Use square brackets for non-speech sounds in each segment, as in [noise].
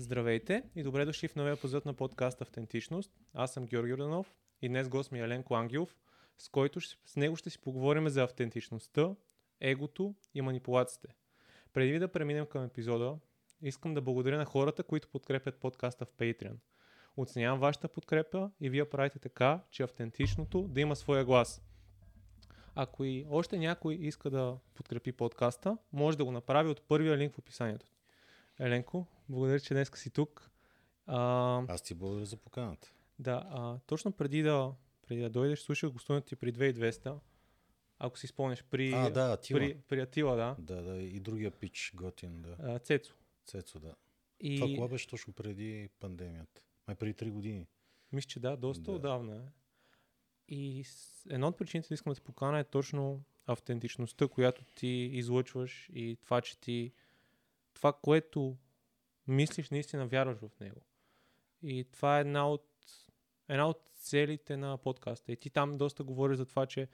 Здравейте и добре дошли в новия епизод на подкаст Автентичност. Аз съм Георги Орданов и днес гост ми е Еленко Ангелов, с който с него ще си поговорим за автентичността, егото и манипулациите. Преди да преминем към епизода, искам да благодаря на хората, които подкрепят подкаста в Patreon. Оценявам вашата подкрепа и вие правите така, че автентичното да има своя глас. Ако и още някой иска да подкрепи подкаста, може да го направи от първия линк в описанието. Еленко, благодаря, че днес си тук. А, Аз ти благодаря за поканата. Да, а, точно преди да, преди да дойдеш, слушах гостуването ти при 2200, ако си спомнеш, при, а, да, Атила. при, при Атила, да. Да, да, и другия пич готин, да. А, Цецо. Цецо, да. И... Това кога беше точно преди пандемията? Май преди 3 години. Мисля, че да, доста да. отдавна е. И една от причините да искам да те покана е точно автентичността, която ти излъчваш и това, че ти това, което мислиш, наистина вярваш в него. И това е една от, една от целите на подкаста. И ти там доста говориш за това, че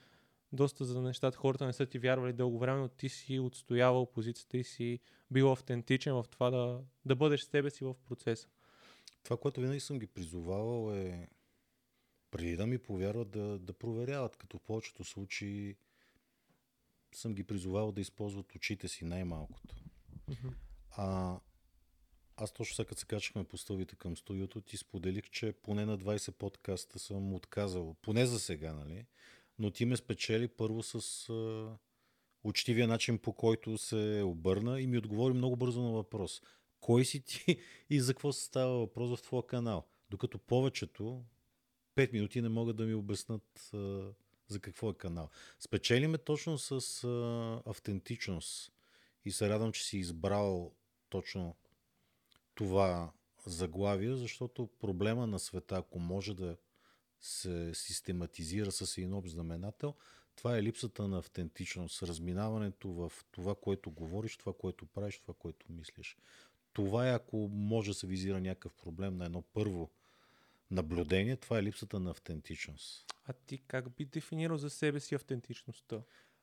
доста за нещата хората не са ти вярвали дълго време, но ти си отстоявал позицията и си бил автентичен в това да, да бъдеш с себе си в процеса. Това, което винаги съм ги призовавал е преди да ми повярват да, да проверяват, като в повечето случаи съм ги призовавал да използват очите си най-малкото. Mm-hmm. А, аз точно сега, като се качахме по стълбите към студиото, ти споделих, че поне на 20 подкаста съм отказал. Поне за сега, нали? Но ти ме спечели първо с а, учтивия начин, по който се обърна и ми отговори много бързо на въпрос. Кой си ти [laughs] и за какво става въпрос в твоя канал? Докато повечето 5 минути не могат да ми обяснат а, за какво е канал. Спечелиме точно с а, автентичност и се радвам, че си избрал точно това заглавие, защото проблема на света, ако може да се систематизира с един общ знаменател, това е липсата на автентичност, разминаването в това, което говориш, това, което правиш, това, което мислиш. Това е ако може да се визира някакъв проблем на едно първо наблюдение, това е липсата на автентичност. А ти как би дефинирал за себе си автентичността?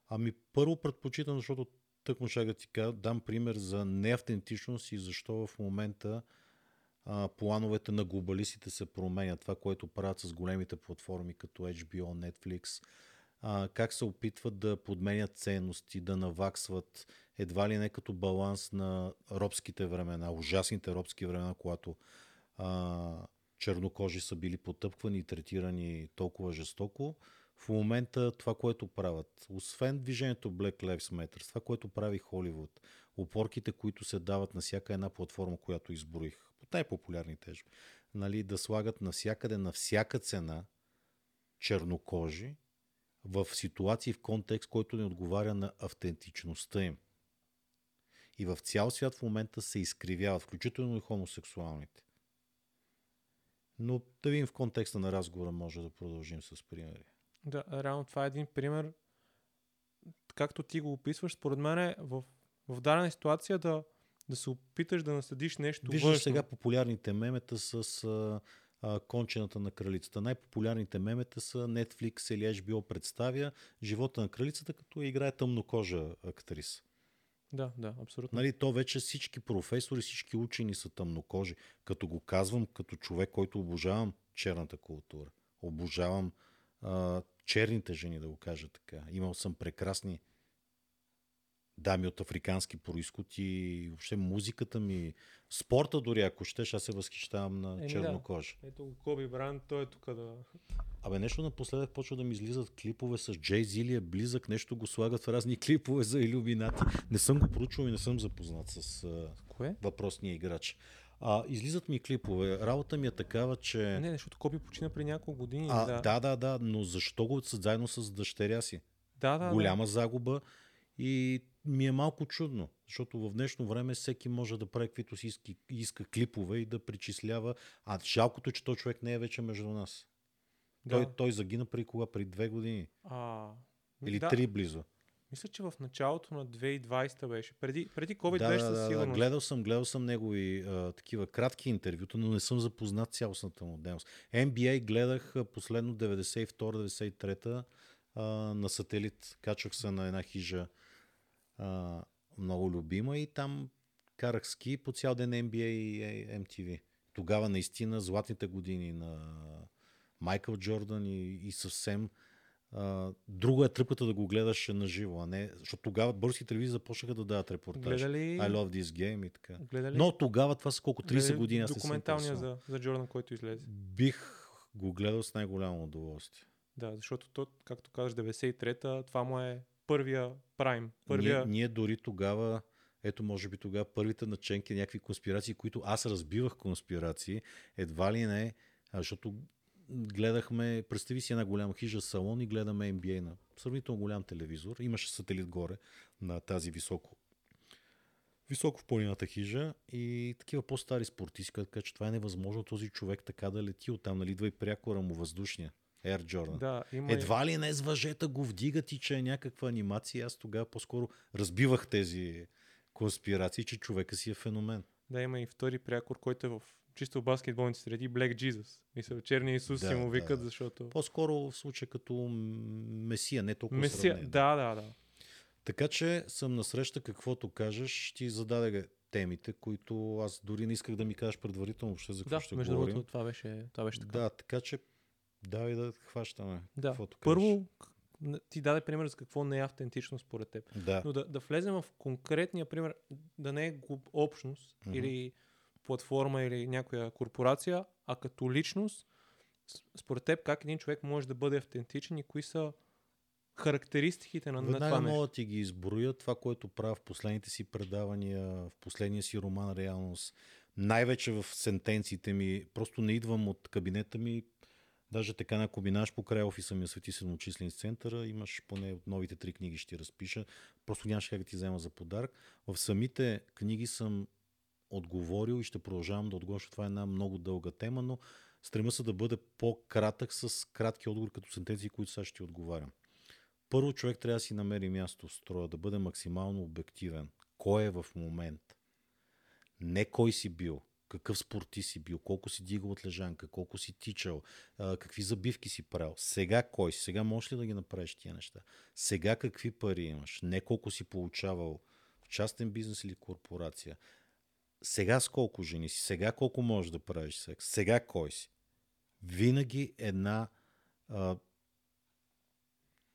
Ами първо предпочитам, защото Тък му да ти дам пример за неавтентичност и защо в момента а, плановете на глобалистите се променят. Това, което правят с големите платформи като HBO, Netflix, а, как се опитват да подменят ценности, да наваксват едва ли не като баланс на робските времена, ужасните робски времена, когато а, чернокожи са били потъпквани и третирани толкова жестоко в момента това, което правят, освен движението Black Lives Matter, това, което прави Холивуд, опорките, които се дават на всяка една платформа, която изброих, по най-популярните, нали, да слагат навсякъде, на всяка цена чернокожи в ситуации, в контекст, който не отговаря на автентичността им. И в цял свят в момента се изкривяват, включително и хомосексуалните. Но да видим в контекста на разговора, може да продължим с примери. Да, реално това е един пример, както ти го описваш, според мен е в, в дадена ситуация да, да се опиташ да наследиш нещо Виждаш външно. сега популярните мемета с а, а, кончената на кралицата. Най-популярните мемета са Netflix или HBO представя живота на кралицата, като играе тъмнокожа актриса. Да, да, абсолютно. Нали, то вече всички професори, всички учени са тъмнокожи. Като го казвам като човек, който обожавам черната култура. Обожавам а, черните жени, да го кажа така. Имал съм прекрасни дами от африкански происход и въобще музиката ми, спорта дори, ако щеш, аз се възхищавам на е, чернокожа. Да. Ето Коби Бран, той е тук да... Абе, нещо напоследък почва да ми излизат клипове с Джей Зилия, близък, нещо го слагат в разни клипове за иллюминати. Не съм го проучвал и не съм запознат с Кое? въпросния играч. А, излизат ми клипове. Работа ми е такава, че... Не, защото Коби почина при няколко години. А, да. да, да, да, но защо го заедно с дъщеря си? Да, да. Голяма да. загуба и ми е малко чудно, защото в днешно време всеки може да прави каквито си иска, иска клипове и да причислява. А жалкото, че той човек не е вече между нас. Да. Той, той загина при кога? При две години. А, Или да. три близо. Мисля, че в началото на 2020 беше. Преди, преди COVID да, беше да, със сигурност. Да, гледал съм, гледал съм негови а, такива кратки интервюта, но не съм запознат цялостната му дейност. NBA гледах последно 92-93 на сателит. Качвах се на една хижа а, много любима и там карах ски по цял ден NBA и MTV. Тогава наистина златните години на Майкъл Джордан и, и съвсем Uh, друго е тръпката да го гледаш на живо, а не. Защото тогава български телевизии започнаха да дават репортаж. Гледали... I love this game и така. Гледали... Но тогава това са колко 30 Гледали години. Аз Документалния за, за Джордан, който излезе. Бих го гледал с най-голямо удоволствие. Да, защото то, както казаш, 93-та, това му е първия прайм. Първия... Ние, ние дори тогава, ето може би тогава първите наченки, някакви конспирации, които аз разбивах конспирации, едва ли не, защото гледахме, представи си една голяма хижа салон и гледаме NBA на сравнително голям телевизор. Имаше сателит горе на тази високо високо в планината хижа и такива по-стари спортисти, които казват, че това е невъзможно този човек така да лети оттам, нали, идва и прякора му въздушния. Air Jordan. Да, има Едва ли не с въжета го вдигат и че е някаква анимация. Аз тогава по-скоро разбивах тези конспирации, че човека си е феномен. Да, има и втори прякор, който е в чисто в баскетболните среди, Black Jesus. Мисля, черния Исус Да, си му викат, да. защото... По-скоро в случая като месия, не толкова Месия, сравнение. да, да, да. Така че съм насреща каквото кажеш, ти зададе темите, които аз дори не исках да ми кажеш предварително въобще за какво Да, ще между говорим. другото, това беше, това беше така. Да, така че давай да хващаме. Да. каквото кажеш. Първо, к- н- ти даде пример за какво не е автентично според теб. Да. Но да, да влезем в конкретния пример, да не е общност Мгм. или платформа или някоя корпорация, а като личност, според теб как един човек може да бъде автентичен и кои са характеристиките на, на това нещо? мога да ти ги изброя това, което правя в последните си предавания, в последния си роман Реалност. Най-вече в сентенциите ми. Просто не идвам от кабинета ми. Даже така на комбинаш покрай офиса ми на Свети Седмочислен центъра. Имаш поне от новите три книги ще разпиша. Просто нямаш как да ти взема за подарък. В самите книги съм отговорил и ще продължавам да отговоря, това е една много дълга тема, но стрема се да бъде по-кратък с кратки отговори като сентенции, които сега ще ти отговарям. Първо човек трябва да си намери място в строя, да бъде максимално обективен. Кой е в момент? Не кой си бил, какъв спорти си бил, колко си дигал от лежанка, колко си тичал, какви забивки си правил. Сега кой си? Сега можеш ли да ги направиш тия неща? Сега какви пари имаш? Не колко си получавал в частен бизнес или корпорация. Сега с колко жени си? Сега колко можеш да правиш секс? Сега кой си? Винаги една а,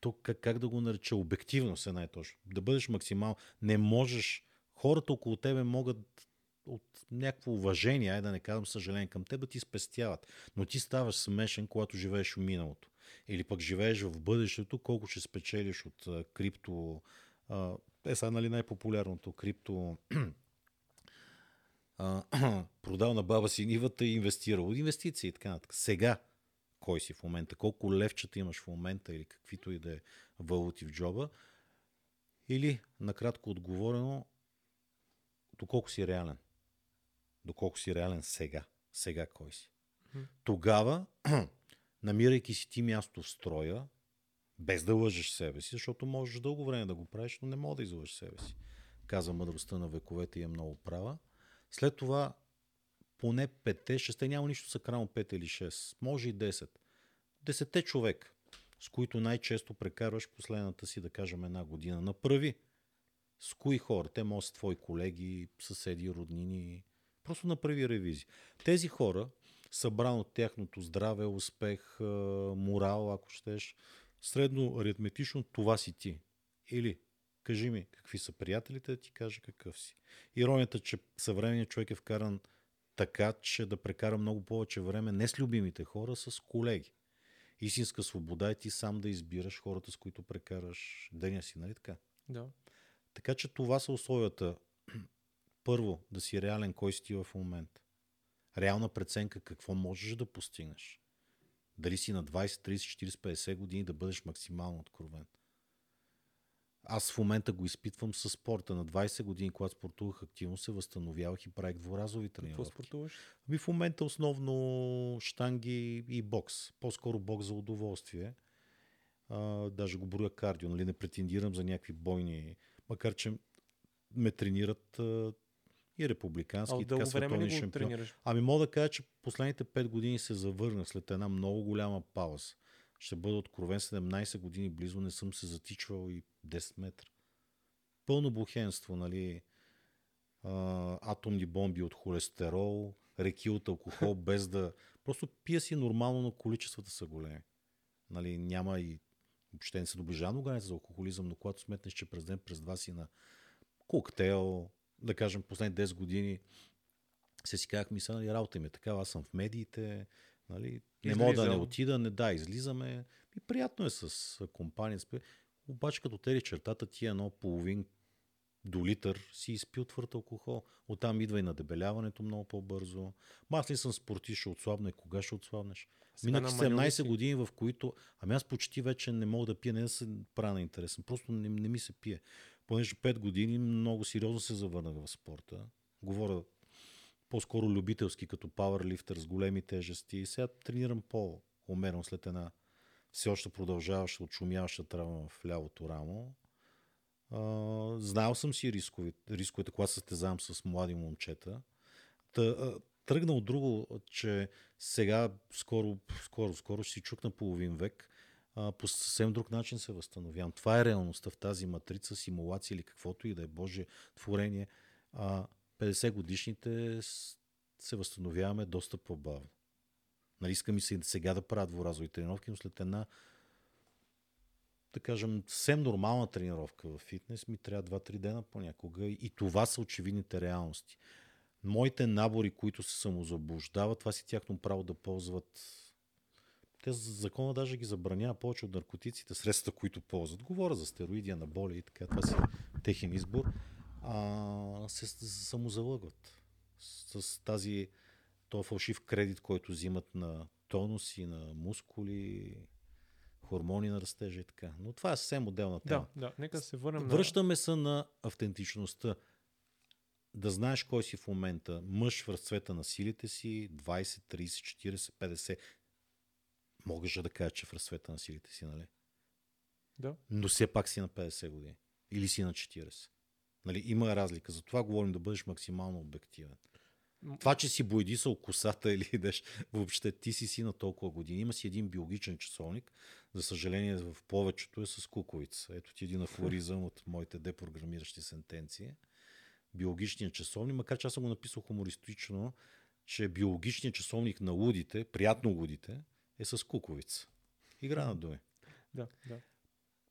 тук как, как да го нареча, обективност е най-точно. Да бъдеш максимално. Не можеш. Хората около тебе могат от някакво уважение, ай да не казвам съжаление към теб, да ти спестяват. Но ти ставаш смешен, когато живееш в миналото. Или пък живееш в бъдещето, колко ще спечелиш от а, крипто. А, е сега нали най-популярното крипто а, [clears throat] продал на баба си нивата и инвестирал. Инвестиции и така нататък. Сега кой си в момента, колко левчета имаш в момента или каквито и да е валути в джоба. Или, накратко отговорено, доколко си реален. Доколко си реален сега. Сега кой си. Тогава, [clears throat] намирайки си ти място в строя, без да лъжеш себе си, защото можеш дълго време да го правиш, но не мога да излъжеш себе си. Каза мъдростта на вековете и е много права. След това поне пете, шесте, няма нищо сакрално 5 или 6, може и 10. Десете човек, с които най-често прекарваш последната си, да кажем, една година. Направи. С кои хора? Те да са твои колеги, съседи, роднини. Просто направи ревизия. Тези хора, събран от тяхното здраве, успех, морал, ако щеш, средно аритметично, това си ти. Или кажи ми какви са приятелите, да ти кажа какъв си. Иронията, че съвременният човек е вкаран така, че да прекара много повече време не с любимите хора, а с колеги. Истинска свобода е ти сам да избираш хората, с които прекараш деня си, нали така? Да. Така че това са условията. [clears throat] Първо, да си реален кой си ти в момента. Реална преценка какво можеш да постигнеш. Дали си на 20, 30, 40, 50 години да бъдеш максимално откровен. Аз в момента го изпитвам с спорта. На 20 години, когато спортувах активно, се възстановявах и правих дворазови Какво тренировки. спортуваш? Ми в момента основно штанги и бокс. По-скоро бокс за удоволствие. А, даже го броя кардио, нали? Не претендирам за някакви бойни, макар че ме тренират а, и А републикански, и от така световни тренираш? Ами мога да кажа, че последните 5 години се завърнах след една много голяма пауза. Ще бъда откровен, 17 години близо не съм се затичвал и 10 метра. Пълно бухенство, нали? а, атомни бомби от холестерол, реки от алкохол, [laughs] без да... Просто пия си нормално, но количествата са големи. Нали, няма и въобще не се доближава до граница за алкохолизъм, но когато сметнеш, че през ден, през два си на коктейл, да кажем, последните 10 години, се си казах, мисля, нали, работа ми е такава, аз съм в медиите, нали, не мога да не отида, не да, излизаме. И приятно е с компания. Обаче като тери чертата ти е едно половин до литър си изпил твърд алкохол. Оттам идва и на дебеляването много по-бързо. Ма аз ли съм спортист, ще отслабна и кога ще отслабнеш? Минах 17 години, в които... Ами аз почти вече не мога да пия, не да се правя на интересен. Просто не, не ми се пие. Понеже 5 години много сериозно се завърнах в спорта. Говоря по-скоро любителски, като пауърлифтър с големи тежести. И сега тренирам по-умерено след една все още продължаваща, отшумяваща травма в лявото рамо. А, знаел съм си рисковете, рисковете, когато състезавам с млади момчета. Та, а, тръгна от друго, че сега скоро, скоро, скоро ще си чукна половин век, а, по съвсем друг начин се възстановявам. Това е реалността в тази матрица, симулация или каквото и да е Божие творение. А, 50 годишните се възстановяваме доста по-бавно. Нали, иска ми се сега да правя дворазови тренировки, но след една да кажем, съвсем нормална тренировка в фитнес ми трябва 2-3 дена понякога и това са очевидните реалности. Моите набори, които се самозаблуждават, това си тяхно право да ползват те закона даже ги забранява повече от наркотиците, средства, които ползват. Говоря за стероиди, анаболи и така, това си техен избор. А, се самозалъгват с тази този фалшив кредит, който взимат на тонуси, на мускули, хормони на растежа и така. Но това е съвсем отделна тема. Да, да. Нека се върнем Връщаме на... се на автентичността. Да знаеш кой си в момента. Мъж в разцвета на силите си, 20, 30, 40, 50. Могаш да кажа, че в разцвета на силите си, нали? Да. Но все пак си на 50 години. Или си на 40. Нали, има разлика. Затова говорим да бъдеш максимално обективен. Това, че си бойдисал косата [laughs] или идеш, въобще ти си си на толкова години. Има си един биологичен часовник. За съжаление, в повечето е с куковица. Ето ти един афоризъм от моите депрограмиращи сентенции. Биологичният часовник, макар че аз съм го написал хумористично, че биологичният часовник на лудите, приятно лудите, е с куковица. Игра на думи. Да, да.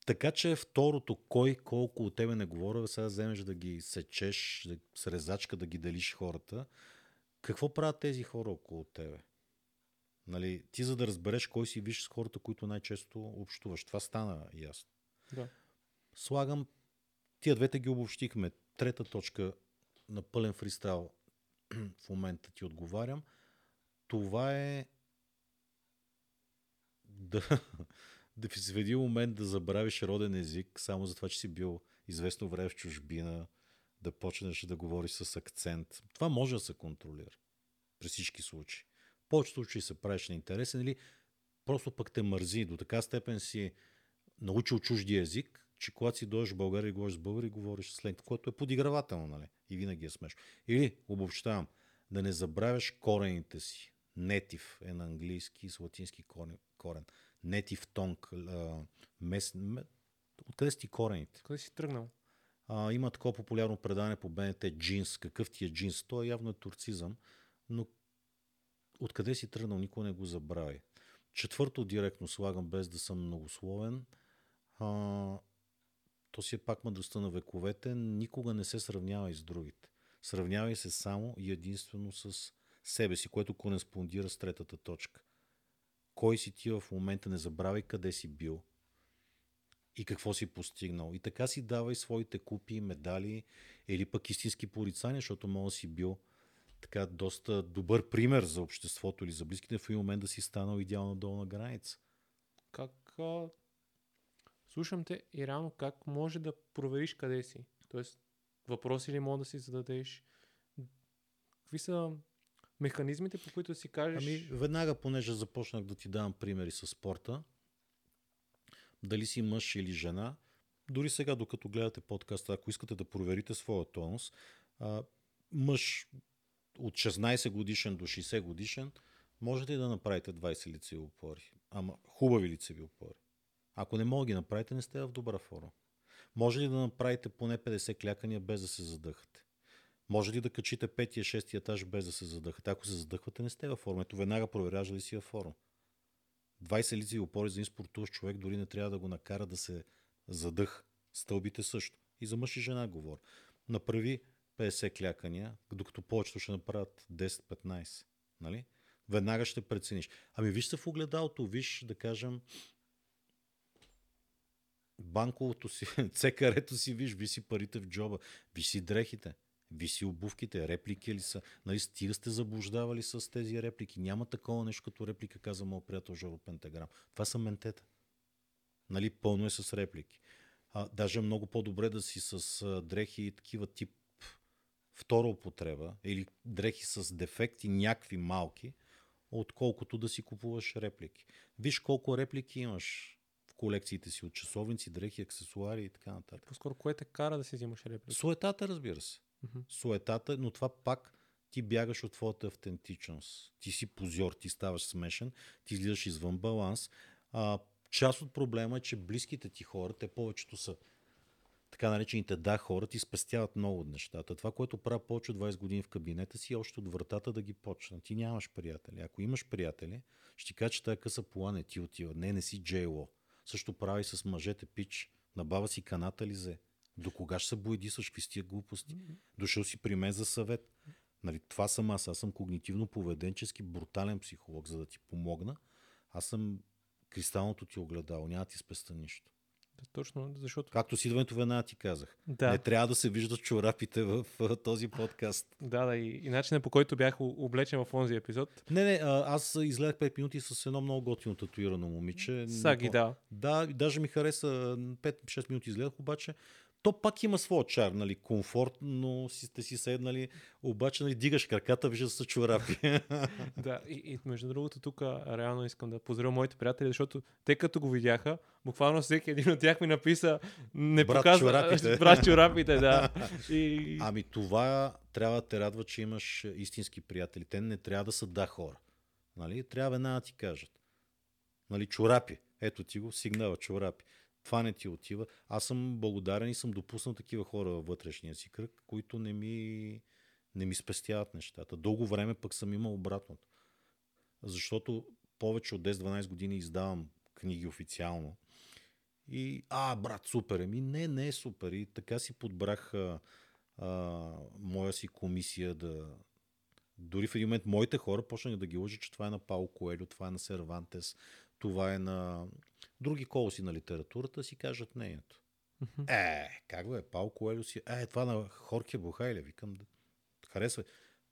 Така че второто, кой колко от тебе не говоря, сега вземеш да ги сечеш, да, с резачка да ги делиш хората, какво правят тези хора около тебе? Нали, ти за да разбереш кой си виж с хората, които най-често общуваш. Това стана ясно. Да. Слагам, тия двете ги обобщихме. Трета точка на пълен фристайл [clears throat] в момента ти отговарям. Това е [laughs] да, да ви сведи момент да забравиш роден език, само за това, че си бил известно време в чужбина, да почнеш да говориш с акцент. Това може да се контролира. При всички случаи. В повечето случаи се правиш на интересен или просто пък те мързи. До така степен си научил чужди език, че когато си дойдеш в България и говориш с българи, говориш с ленг, което е подигравателно, нали? И винаги е смешно. Или, обобщавам, да не забравяш корените си. Нетив е на английски с латински корен. Нетив тонг. Мес... Откъде си ти корените? Къде си тръгнал? А, има такова популярно предание по БНТ джинс. Какъв ти е джинс? То е явно е турцизъм, но откъде си тръгнал, никой не го забрави. Четвърто директно слагам, без да съм многословен. А, то си е пак мъдростта на вековете. Никога не се сравнява и с другите. Сравнявай се само и единствено с себе си, което кореспондира с третата точка. Кой си ти в момента, не забравяй къде си бил, и какво си постигнал. И така си давай своите купи, медали или пък истински порицания, защото да си бил така доста добър пример за обществото или за близките в един момент да си станал идеална долна граница. Как а... слушам те и реално как може да провериш къде си? Тоест, въпроси ли мога да си зададеш? Какви са механизмите, по които си кажеш? Ами, веднага, понеже започнах да ти давам примери с спорта, дали си мъж или жена, дори сега, докато гледате подкаста, ако искате да проверите своя тонус, а, мъж от 16 годишен до 60 годишен, можете да направите 20 лицеви опори. Ама хубави лицеви опори. Ако не мога да ги направите, не сте в добра форма. Може ли да направите поне 50 клякания без да се задъхате? Може ли да качите петия, шестия етаж без да се задъхате? Ако се задъхвате, не сте във форма. Ето веднага проверяш дали си във форма. 20 лица и опори за един спортуващ човек дори не трябва да го накара да се задъх. Стълбите също. И за мъж и жена говоря. Направи 50 клякания, докато повечето ще направят 10-15. Нали? Веднага ще прецениш. Ами виж се в огледалото, виж, да кажем, банковото си, [laughs] цекарето си, виж, ви си парите в джоба, виж си дрехите, виж си обувките, реплики ли са. Нали, стига сте заблуждавали с тези реплики. Няма такова нещо като реплика, каза моят приятел Жоро Пентаграм. Това са ментета. Нали, пълно е с реплики. А, даже много по-добре да си с а, дрехи и такива тип втора употреба или дрехи с дефекти, някакви малки, отколкото да си купуваш реплики. Виж колко реплики имаш в колекциите си от часовници, дрехи, аксесуари и така нататък. По-скоро, кое те кара да си взимаш реплики? Суетата, разбира се. Мгм. Суетата, но това пак ти бягаш от твоята автентичност. Ти си позор, ти ставаш смешен, ти излизаш извън баланс. А, част от проблема е, че близките ти хора, те повечето са така наречените да хора, ти спестяват много от нещата. Това, което правя повече от 20 години в кабинета си, е още от вратата да ги почна. Ти нямаш приятели. Ако имаш приятели, ще ти кажа, че тази къса пола не ти отива. Не, не си Джейло. Също прави с мъжете пич. На баба си каната ли зе? До кога ще се боядисваш? Какви тия глупости? Дошъл си при мен за съвет. Нали, това съм аз. Аз съм когнитивно-поведенчески брутален психолог, за да ти помогна. Аз съм кристалното ти огледало. Няма да ти спеста нищо. Точно, защото... Както с идването веднага ти казах. Да. Не трябва да се виждат чорапите в този подкаст. Да, да, и, и начинът по който бях облечен в онзи епизод. Не, не, аз изгледах 5 минути с едно много готино татуирано момиче. Саги, Не да. Да, даже ми хареса 5-6 минути изгледах, обаче то пак има своя чар, нали, комфортно си сте си седнали, обаче нали, дигаш краката, вижда са чорапи. [laughs] Да, и, и между другото, тук реално искам да поздравя моите приятели, защото те като го видяха, буквално всеки един от тях ми написа не Брат, показва, чорапите. [laughs] брат чорапите, да. [laughs] И, ами това трябва да те радва, че имаш истински приятели. Те не трябва да са да хора. Нали? Трябва веднага да ти кажат. Нали, чорапи. Ето ти го, сигнала, чорапи. Това не ти отива. Аз съм благодарен и съм допуснал такива хора във вътрешния си кръг, които не ми, не ми спестяват нещата. Дълго време пък съм имал обратното. Защото повече от 10-12 години издавам книги официално. И, а, брат, супер. Еми, не, не е супер. И така си подбрах а, а, моя си комисия да... Дори в един момент моите хора почнаха да ги лъжат, че това е на Пао Коелю, това е на Сервантес, това е на други колоси на литературата, си кажат неето. Е, как бе, Пао Коелю си... Е, това на Хорхе Бухайле, викам, харесва.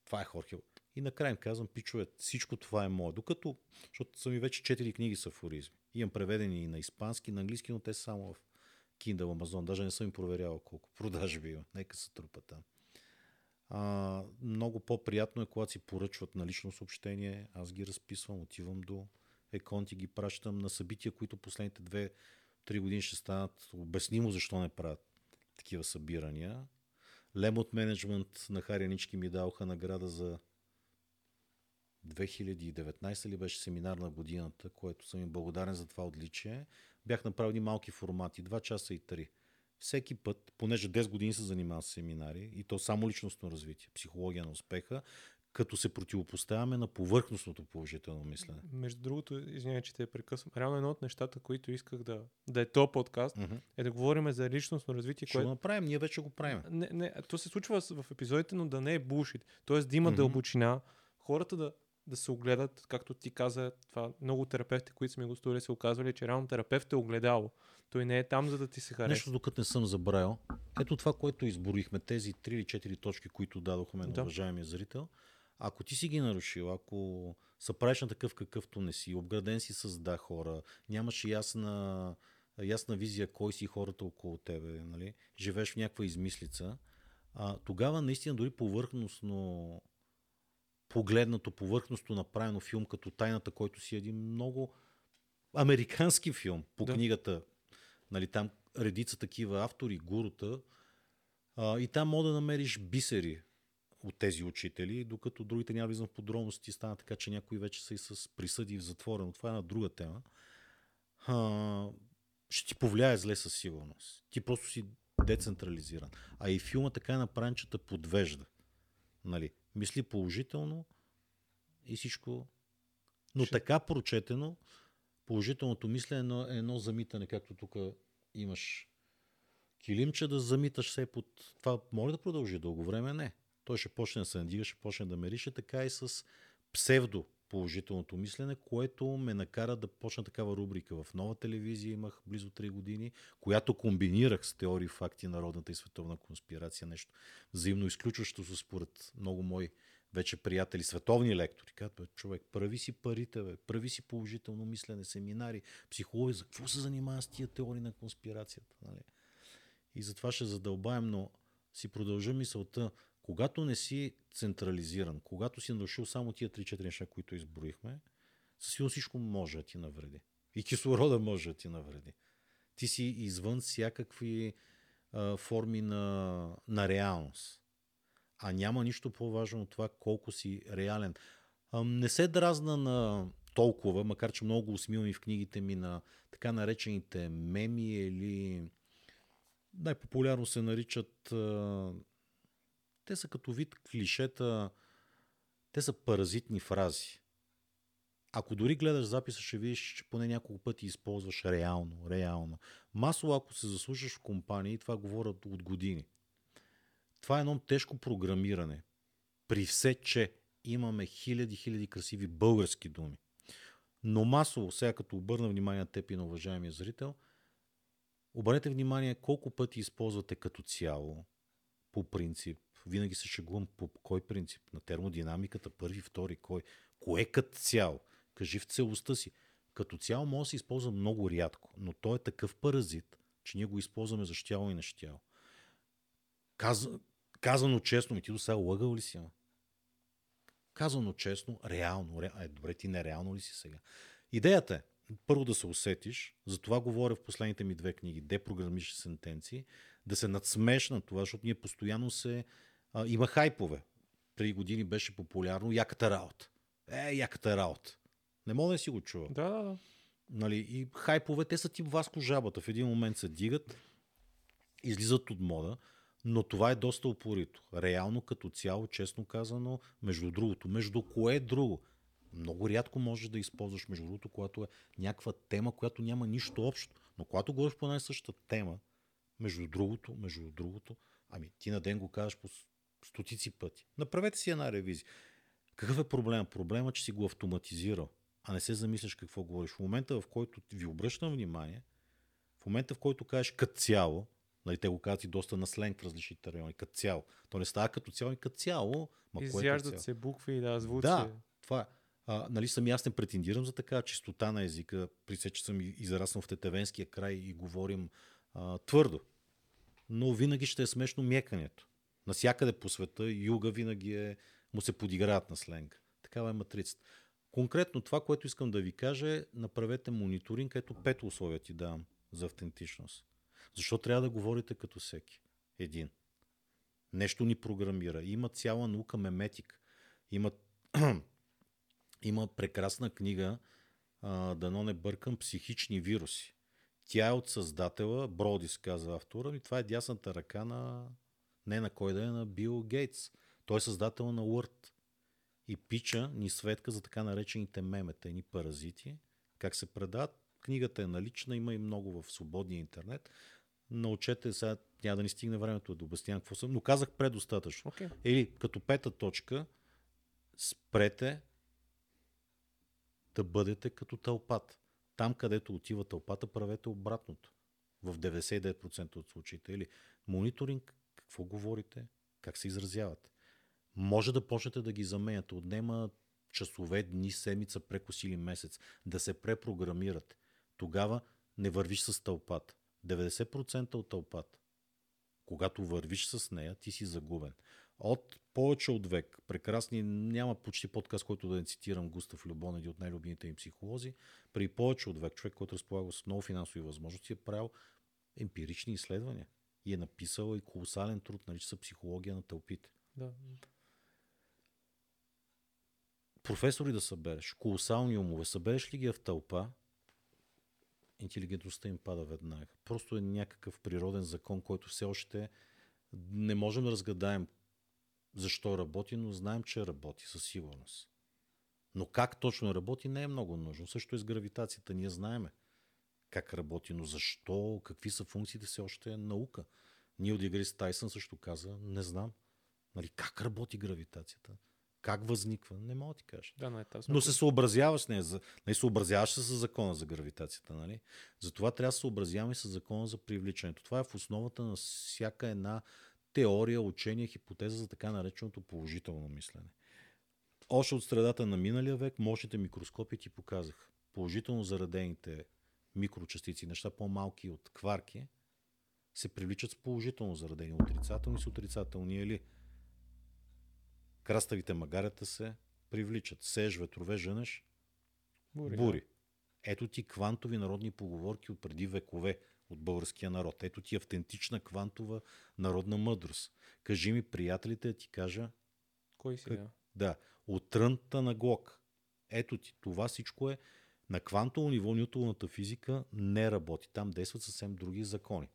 Това е Хорхе. И накрая им казвам, пичове, всичко това е мое. Докато, защото са ми вече четири книги с афоризми. Имам преведени и на испански, и на английски, но те са само в Kindle Amazon. Даже не съм им проверявал колко продажби има. Нека се трупа там. А, много по-приятно е, когато си поръчват на лично съобщение. Аз ги разписвам, отивам до Еконти, ги пращам на събития, които последните две-три години ще станат обяснимо защо не правят такива събирания. Лемот менеджмент на Харянички ми даваха награда за 2019 ли беше семинар на годината, което съм им благодарен за това отличие. Бях направил едни малки формати, 2 часа и 3. Всеки път, понеже 10 години се занимавам с семинари, и то само личностно развитие, психология на успеха, като се противопоставяме на повърхностното положително мислене. между другото, извинявай, че те прекъсвам. Реално едно от нещата, които исках да, да е то подкаст, Мгм. е да говорим за личностно развитие, Ще го което направим, ние вече го правим. не, не, то се случва в епизодите, но да не е булшит. Тоест да има Мгм. дълбочина, хората да, да се огледат, както ти каза, това много терапевти, които сме гостували, са оказвали, че реално терапевт е огледало. Той не е там, за да ти се хареса. Нещо, докато не съм забравил. Ето това, което изборихме, тези 3 или 4 точки, които дадохме на Да. уважаемия зрител. Ако ти си ги нарушил, ако се правиш на такъв какъвто не си, обграден си с да хора, нямаш ясна, ясна визия кой си хората около тебе, нали? живееш в някаква измислица, а, тогава наистина дори повърхностно погледнато, повърхностно направено филм като Тайната, който си е един много американски филм по Да. книгата. Нали, там редица такива автори, гурута. А, и там мога да намериш бисери от тези учители, докато другите няма влизам в подробности. Стана така, че някои вече са и с присъди в затвора, но това е на друга тема. А, ще ти повлияе зле със сигурност. Ти просто си децентрализиран. А и филма така е направен, че те подвежда. Нали? Мисли положително и всичко. Но Ще- така прочетено, положителното мислене е едно замитане, както тук имаш килимче да замиташ се под... Това може да продължи дълго време? Не. Той ще почне да се надига, ще почне да мерише, така и с псевдо положителното мислене, което ме накара да почна такава рубрика. В нова телевизия имах близо 3 години, която комбинирах с теории, факти, народната и световна конспирация, нещо взаимно изключващо се според много мои вече приятели, световни лектори. Казват, човек, прави си парите, бе, прави си положително мислене, семинари, психология, за какво се занимава с тия теории на конспирацията? Нали? И затова ще задълбаем, но си продължа мисълта, когато не си централизиран, когато си нарушил само тия 3-4 неща, които изброихме, със сигурност всичко може да ти навреди. И кислорода може да ти навреди. Ти си извън всякакви а, форми на, на реалност. А няма нищо по-важно от това колко си реален. А, не се дразна на толкова, макар че много усмивам и в книгите ми на така наречените меми или най-популярно се наричат а, те са като вид клишета, те са паразитни фрази. Ако дори гледаш записа, ще видиш, че поне няколко пъти използваш реално, реално. Масово, ако се заслушаш в компании, това говорят от години. Това е едно тежко програмиране. При все, че имаме хиляди, хиляди красиви български думи. Но масово, сега като обърна внимание на теб и на уважаемия зрител, обърнете внимание колко пъти използвате като цяло, по принцип, винаги се шегувам по кой принцип? На термодинамиката, първи, втори, кой? Кое като цяло? Кажи в целостта си. Като цяло може да се използва много рядко, но той е такъв паразит, че ние го използваме за щяло и нещяло. Каз... Казано честно, ми ти до сега лъгал ли си? Казано честно, реално. Ре... Е, добре, ти нереално ли си сега? Идеята е, първо да се усетиш, за това говоря в последните ми две книги, депрограмиш сентенции, да се надсмеш на това, защото ние постоянно се... А, има хайпове. Преди години беше популярно яката работа. Е, яката работа. Не мога да си го чува. Да, да, да. Нали, и хайпове, те са тип Васко жабата. В един момент се дигат, излизат от мода, но това е доста упорито. Реално като цяло, честно казано, между другото. Между кое е друго? Много рядко можеш да използваш, между другото, когато е някаква тема, която няма нищо общо. Но когато говориш по една и съща тема, между другото, между другото, ами ти на ден го казваш по стотици пъти. Направете си една ревизия. Какъв е проблема? Проблема, че си го автоматизирал, а не се замисляш какво говориш. В момента, в който ви обръщам внимание, в момента, в който кажеш като цяло, нали, те го казват и доста на сленг в различните райони, като цяло. То не става като цяло и като цяло. Ма е Изяждат цяло? се букви, да, звуци. Да, това е. А, нали съм и аз не претендирам за такава чистота на езика, при все, че съм и- израснал в Тетевенския край и говорим а, твърдо. Но винаги ще е смешно мекането. Насякъде по света юга винаги е, му се подиграват на сленг. Такава е матрицата. Конкретно това, което искам да ви кажа е направете мониторинг, ето пет условия ти давам за автентичност. Защо трябва да говорите като всеки? Един. Нещо ни програмира. Има цяла наука меметик. Има [clears throat] има прекрасна книга, дано не бъркам, психични вируси. Тя е от създателя, Бродис казва автора, и това е дясната ръка на, не на кой да е, на Бил Гейтс. Той е създател на Word. И пича ни светка за така наречените мемета, едни паразити, как се предават. Книгата е налична, има и много в свободния интернет. Научете сега, няма да ни стигне времето да обяснявам какво съм, но казах предостатъчно. Окей. Или като пета точка, спрете да бъдете като тълпата. Там, където отива тълпата, правете обратното. В 99% от случаите. Или мониторинг, какво говорите, как се изразявате. Може да почнете да ги заменяте. Отнема часове, дни, седмица, прекос или месец. Да се препрограмирате. Тогава не вървиш с тълпата. 90% от тълпата когато вървиш с нея, ти си загубен. От повече от век, прекрасни, няма почти подкаст, който да не цитирам Густав Любон, един от най-любимите им психолози, при повече от век човек, който разполага с много финансови възможности, е правил емпирични изследвания и е написал и колосален труд, нарича се психология на тълпите. Да. Професори да събереш, колосални умове, събереш ли ги в тълпа, интелигентността им пада веднага. Просто е някакъв природен закон, който все още не можем да разгадаем защо работи, но знаем, че работи със сигурност. Но как точно работи, не е много нужно. Също и с гравитацията ние знаеме как работи, но защо, какви са функциите, все още е наука. Нил Дигрис Тайсън също каза, не знам. Нали, как работи гравитацията? Как възниква? Не мога да ти кажа. Да, но, е, но се съобразяваш с нея. Не нали, съобразяваш се с закона за гравитацията. Нали? Затова трябва да се съобразяваме с закона за привличането. Това е в основата на всяка една теория, учение, хипотеза за така нареченото положително мислене. Още от средата на миналия век мощните микроскопи ти показах положително заредените микрочастици, неща по-малки от кварки, се привличат с положително заредени, отрицателни с отрицателни или краставите магарета се привличат. Сеж, ветрове, женеш, бури. бури. Ето ти квантови народни поговорки от преди векове от българския народ. Ето ти автентична квантова народна мъдрост. Кажи ми, приятелите, ти кажа. Кой си? Как... Да, от трънта на Глок. Ето ти, това всичко е на квантово ниво нютоновата физика не работи. Там действат съвсем други закони.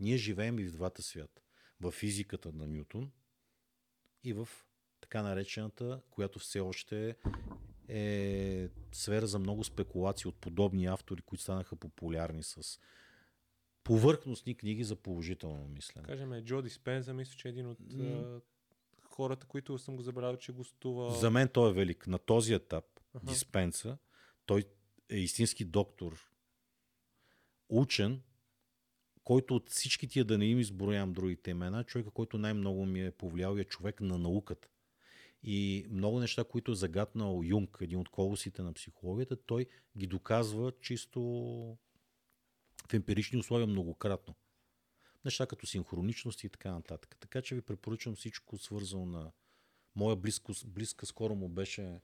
Ние живеем и в двата свята. В физиката на Нютон и в така наречената, която все още е сфера за много спекулации от подобни автори, които станаха популярни с повърхностни книги за положително мислене. Кажем, Джо Диспенза, мисля, че е един от mm. хората, които съм го забравил, че гостува. За мен той е велик. На този етап, uh-huh. Диспенса, той е истински доктор, учен, който от всички тия да не им изброявам другите имена, човека, който най-много ми е повлиял е човек на науката. И много неща, които е загатнал Юнг, един от колосите на психологията, той ги доказва чисто в емпирични условия многократно. Неща като синхроничност и така нататък. Така че ви препоръчвам всичко свързано на моя близко, близка скоро му беше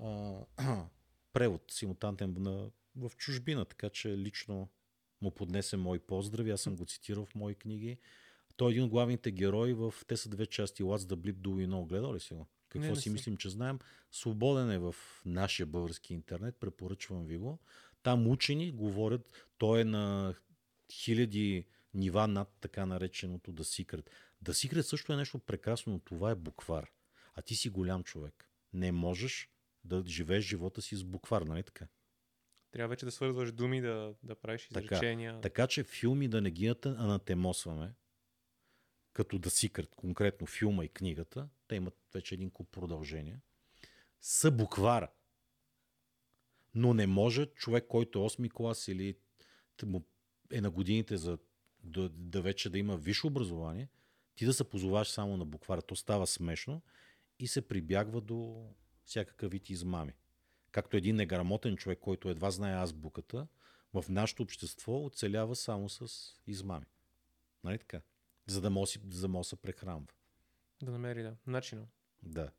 а, [clears throat] превод симултантен на, в чужбина, така че лично му поднесе мои поздрави. Аз съм го цитирал в мои книги. Той е един от главните герои в... Те са две части. What's the Blip Do We Know? Гледал ли си го? Какво не, не си мислим, че знаем? Свободен е в нашия български интернет. Препоръчвам ви го. Там учени говорят. Той е на хиляди нива над така нареченото да Secret. Да Secret също е нещо прекрасно, но това е буквар. А ти си голям човек. Не можеш да живееш живота си с буквар, нали така? Трябва вече да свързваш думи, да, да правиш изречения. Така, така че филми да не ги анатемосваме, като да Secret, конкретно филма и книгата, те имат вече един куп продължения, са буквара. Но не може човек, който е 8 клас или е на годините за да, да вече да има висше образование, ти да се позоваш само на буквара. То става смешно и се прибягва до всякакъв вид измами. Както един неграмотен човек, който едва знае азбуката, в нашето общество оцелява само с измами. Нали така? За да може, за да се прехранва. Да намери, да. Начина. Да.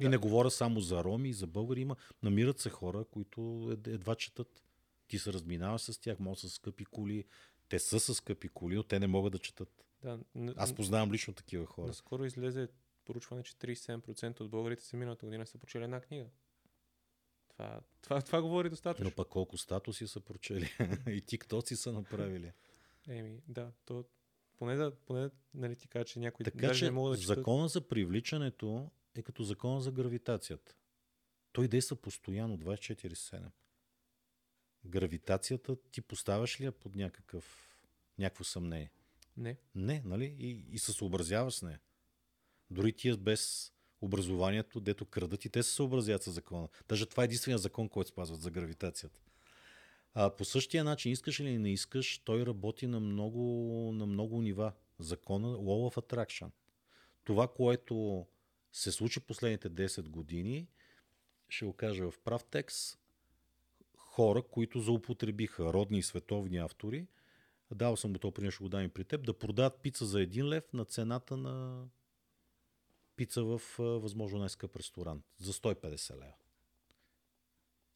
И да. не говоря само за роми и за българи. Има, намират се хора, които едва четат. Ти се разминаваш с тях, може с скъпи коли. Те са с скъпи коли, но те не могат да четат. Да, Аз познавам лично такива хора. Наскоро излезе поручване, че 37% от българите са миналата година са прочели една книга. Това, това, това говори достатъчно. Но пък колко статуси са прочели [laughs] и тиктоци са направили. Еми, да, то поне да, поне, нали ти кажа, че някой така, даже че не мога да четат... закона за привличането е като закона за гравитацията. Той действа постоянно 24-7. Гравитацията ти поставяш ли я под някакъв, някакво съмнение? Не. Не, нали? И, и се съобразяваш с нея. Дори тия без образованието, дето крадат и те се съобразяват с закона. Даже това е единствения закон, който спазват за гравитацията. А, по същия начин, искаш или не искаш, той работи на много, на много нива. Закона Law of Attraction. Това, което се случи последните 10 години, ще го кажа в прав текст, хора, които заупотребиха родни и световни автори, дал съм го то при нещо, го дам и при теб, да продават пица за 1 лев на цената на пица в възможно най-скъп ресторант за 150 лева.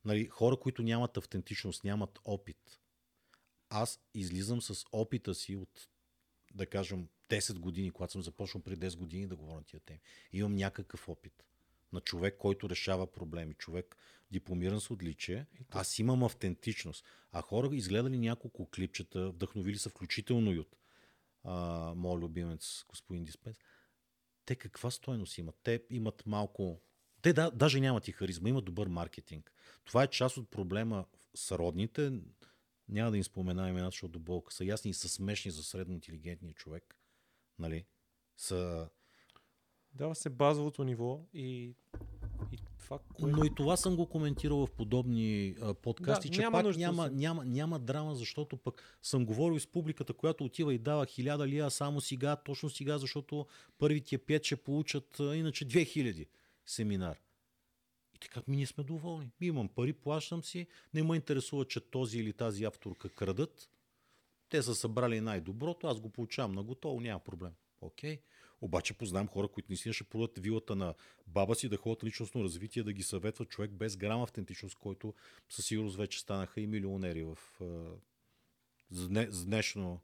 Нали, хора, които нямат автентичност, нямат опит. Аз излизам с опита си от, да кажем, 10 години, когато съм започнал преди 10 години да говоря на тия теми. Имам някакъв опит на човек, който решава проблеми. Човек дипломиран с отличие. Аз имам автентичност. А хора изгледали няколко клипчета, вдъхновили са включително и от а, моят любимец господин Диспенс те каква стойност имат? Те имат малко... Те да, даже нямат и харизма, имат добър маркетинг. Това е част от проблема с родните. Няма да им спомена имената, защото до болка са ясни и са смешни за средно интелигентния човек. Нали? Са... Дава се базовото ниво и това, кое... Но и това съм го коментирал в подобни а, подкасти, да, че няма пак няма, няма, няма драма, защото пък съм говорил с публиката, която отива и дава хиляда лия само сега, точно сега, защото първите пет ще получат а, иначе 2000 семинар. И така, ми ние сме доволни. Ми имам пари, плащам си, не ме интересува, че този или тази авторка крадат. Те са събрали най-доброто, аз го получавам на готово, няма проблем. Окей. Okay. Обаче познавам хора, които наистина ще продадат вилата на баба си, да ходят личностно развитие, да ги съветва човек без грам автентичност, който със сигурност вече станаха и милионери в днешно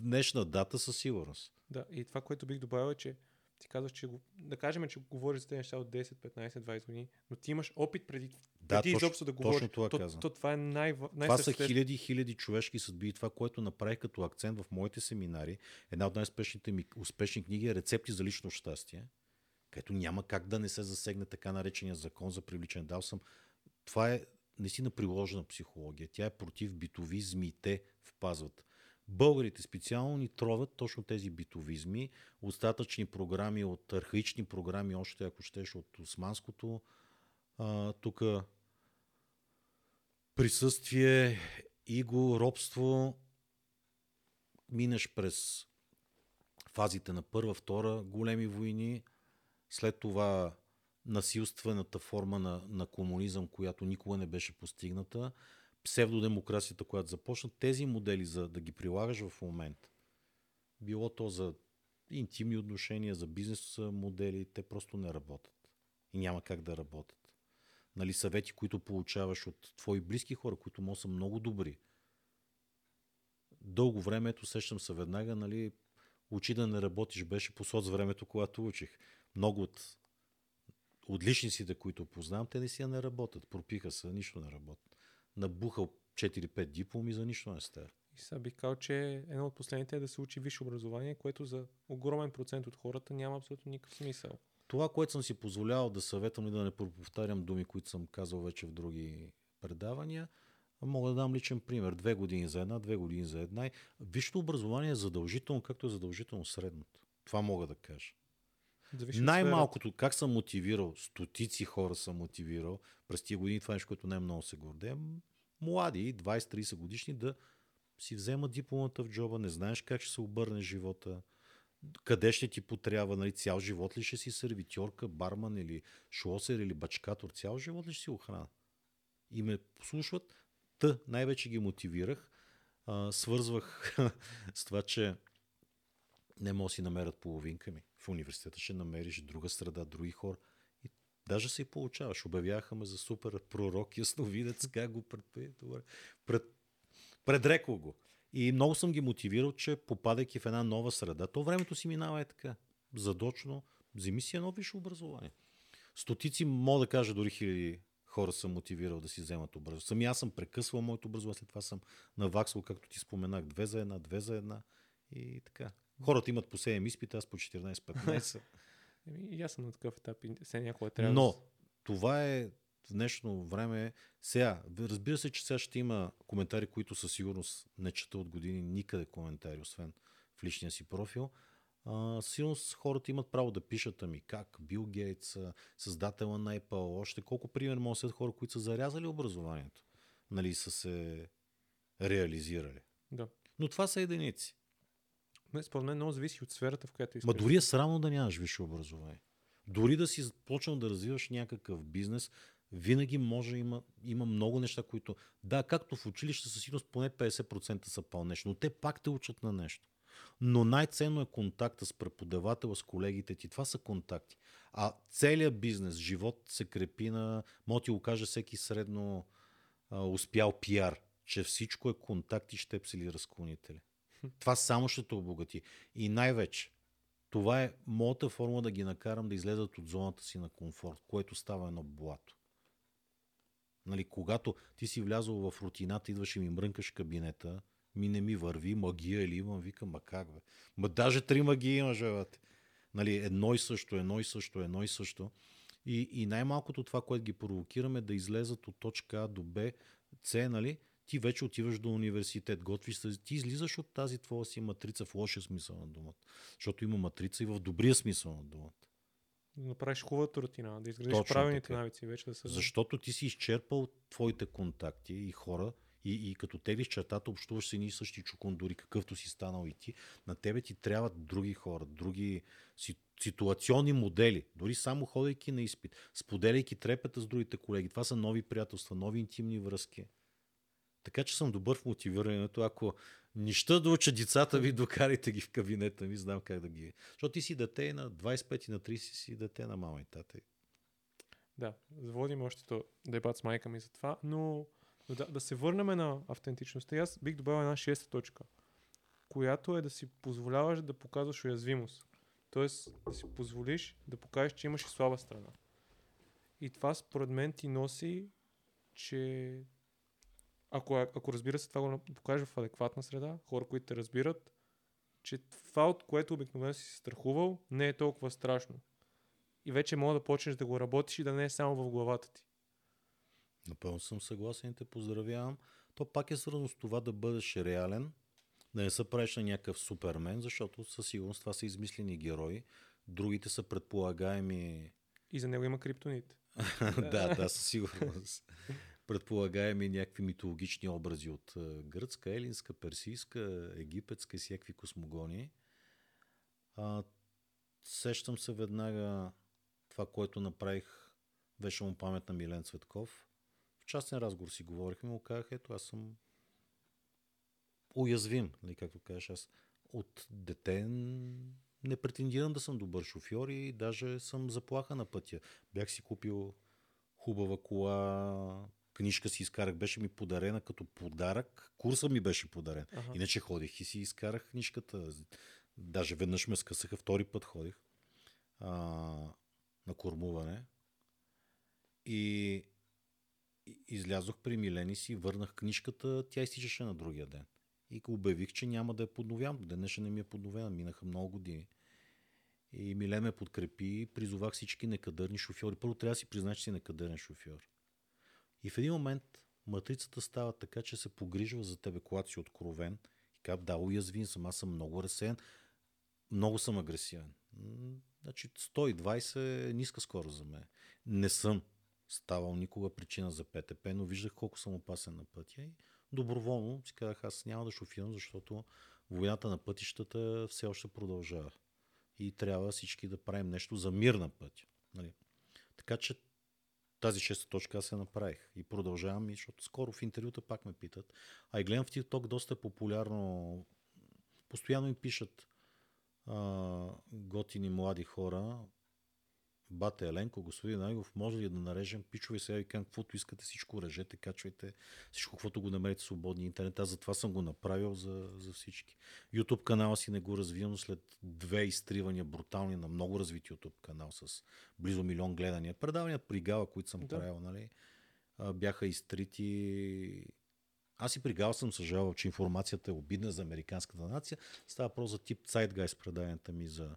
днешна дата със сигурност. Да, и това, което бих добавил е, че ти казваш, че да кажем, че говориш за тези неща от 10, 15, 20 години, но ти имаш опит преди, да, преди точно, изобщо да говориш. Точно това то, казвам. То, това е най- най Това са хиляди, хиляди човешки съдби и това, което направих като акцент в моите семинари, една от най-успешните ми успешни книги е Рецепти за лично щастие, където няма как да не се засегне така наречения закон за привличане. Дал съм. Това е наистина приложена психология. Тя е против битовизми, те впазват. Българите специално ни тровят точно тези битовизми, остатъчни програми от архаични програми, още ако щеш от османското. Тук присъствие, иго, робство, минеш през фазите на първа, втора големи войни, след това насилствената форма на, на комунизъм, която никога не беше постигната, псевдодемокрацията, която започна, тези модели за да ги прилагаш в момента, било то за интимни отношения, за бизнес модели, те просто не работят. И няма как да работят. Нали, съвети, които получаваш от твои близки хора, които може са много добри. Дълго време, ето сещам се веднага, нали, учи да не работиш беше по соц времето, когато учих. Много от отличниците, които познавам, те не си не работят. Пропиха се, нищо не работят набухал 4-5 дипломи, за нищо не става. И сега бих казал, че едно от последните е да се учи висше образование, което за огромен процент от хората няма абсолютно никакъв смисъл. Това, което съм си позволявал да съветвам и да не повтарям думи, които съм казал вече в други предавания, мога да дам личен пример. Две години за една, две години за една. Висшето образование е задължително, както е задължително средното. Това мога да кажа. Най-малкото, как съм мотивирал, стотици хора съм мотивирал през тия години, това е нещо, което най-много се гордеем, млади, 20-30 годишни, да си вземат дипломата в джоба, не знаеш как ще се обърне живота, къде ще ти потрябва, нали, цял живот ли ще си сервитьорка, барман или шлосер или бачкатор, цял живот ли ще си охрана. И ме послушват, та най-вече ги мотивирах, а, свързвах [laughs] с това, че не мога да си намерят половинка ми. Университета ще намериш друга среда, други хора. И даже се и получаваш. Обявяха ме за супер пророк, ясновидец, [laughs] как го пред, пред, предрекал го. И много съм ги мотивирал, че попадайки в една нова среда, то времето си минава е така. Задочно, вземи си едно висше образование. Стотици, мога да кажа, дори хиляди хора съм мотивирал да си вземат образование. Сами аз съм прекъсвал моето образование, след това съм наваксвал, както ти споменах, две за една, две за една и така. Хората имат по 7 изпита, аз по 14-15. [laughs] И аз съм на такъв етап и сега някога трябва Но това е в днешно време. Сега, разбира се, че сега ще има коментари, които със сигурност не чета от години никъде коментари, освен в личния си профил. А, сигурност хората имат право да пишат ами как Бил Гейтс, създателя на Apple, още колко пример може да хора, които са зарязали образованието, нали, са се реализирали. Да. Но това са единици. Не, според мен много зависи от сферата, в която искаш. Ма дори е срамно да нямаш висше образование. Дори да си почнал да развиваш някакъв бизнес, винаги може, има, има много неща, които... Да, както в училище със сигурност поне 50% са пълнеш, но те пак те учат на нещо. Но най-ценно е контакта с преподавателя, с колегите ти. Това са контакти. А целият бизнес, живот се крепи на... Мога ти го кажа всеки средно а, успял пиар, че всичко е контакти, щепсели и разклонители. Това само ще те обогати. И най-вече, това е моята форма да ги накарам да излезат от зоната си на комфорт, което става едно блато. Нали, когато ти си влязъл в рутината, идваш и ми мрънкаш кабинета, ми не ми върви, магия или имам, викам, ма как бе? Ма даже три магии имаш, бе, Нали, едно и също, едно и също, едно и също. И, и най-малкото това, което ги провокираме, да излезат от точка А до Б, С, нали, ти вече отиваш до университет, готвиш се, ти излизаш от тази твоя си матрица в лошия смисъл на думата. Защото има матрица и в добрия смисъл на думата. Да направиш хубавата рутина, да изградиш Точно правилните така. навици вече да са. Защото ти си изчерпал твоите контакти и хора и, и като теглиш чертата, общуваш с едни и същи чукундури, какъвто си станал и ти, на тебе ти трябват други хора, други си, ситуационни модели, дори само ходейки на изпит, споделяйки трепета с другите колеги. Това са нови приятелства, нови интимни връзки. Така че съм добър в мотивирането. Ако нища да уча децата ви, докарайте ги в кабинета ми, знам как да ги... Защото ти си дете и на 25 и на 30 си дете на мама и тата. Да, заводим още то дебат с майка ми за това, но, да, да се върнем на автентичността. Аз бих добавил една шеста точка, която е да си позволяваш да показваш уязвимост. Тоест да си позволиш да покажеш, че имаш и слаба страна. И това според мен ти носи, че ако, ако разбира се това го покажеш в адекватна среда, хора, които те разбират, че това, от което обикновено си се страхувал, не е толкова страшно. И вече мога да почнеш да го работиш и да не е само в главата ти. Напълно съм съгласен и те поздравявам. То пак е свързано с това да бъдеш реален, да не се правиш на някакъв супермен, защото със сигурност това са измислени герои. Другите са предполагаеми... И за него има криптонит. [laughs] да, да, със сигурност. [laughs] предполагаеми някакви митологични образи от гръцка, елинска, персийска, египетска и всякакви космогони. А, сещам се веднага това, което направих, беше му памет на Милен Цветков. В частен разговор си говорихме, му казах, ето аз съм уязвим, нали, както кажеш, аз от дете не претендирам да съм добър шофьор и даже съм заплаха на пътя. Бях си купил хубава кола, книжка си изкарах, беше ми подарена като подарък. Курса ми беше подарен. Ага. Иначе ходих и си изкарах книжката. Даже веднъж ме скъсаха, втори път ходих а, на кормуване. И, излязох при Милени си, върнах книжката, тя изтичаше на другия ден. И обявих, че няма да я подновявам. До днешен не ми е подновена, минаха много години. И Милен ме подкрепи, призовах всички некадърни шофьори. Първо трябва да си признаеш, че си некадърен шофьор. И в един момент матрицата става така, че се погрижва за тебе, когато си откровен. И казва, да, уязвим съм, аз съм много разсеян, много съм агресивен. Значи 120 е ниска скорост за мен. Не съм ставал никога причина за ПТП, но виждах колко съм опасен на пътя и доброволно си казах, аз няма да шофирам, защото войната на пътищата все още продължава. И трябва всички да правим нещо за мир на пътя. Нали? Така че тази шеста точка аз се направих и продължавам, защото скоро в интервюта пак ме питат. А и гледам в TikTok доста е популярно. Постоянно им пишат а, готини млади хора. Бате Еленко, господин Айгов, може ли да нарежем пичове сега и към каквото искате, всичко режете, качвайте, всичко, каквото го намерите в свободния интернет. Аз затова съм го направил за, за всички. YouTube канала си не го развивам след две изтривания брутални на много развит YouTube канал с близо милион гледания. Предавания при Гала, които съм Да. правил, нали, бяха изтрити аз и при Гал съм съжалявал, че информацията е обидна за американската нация. Става въпрос за тип Zeitgeist преданията ми за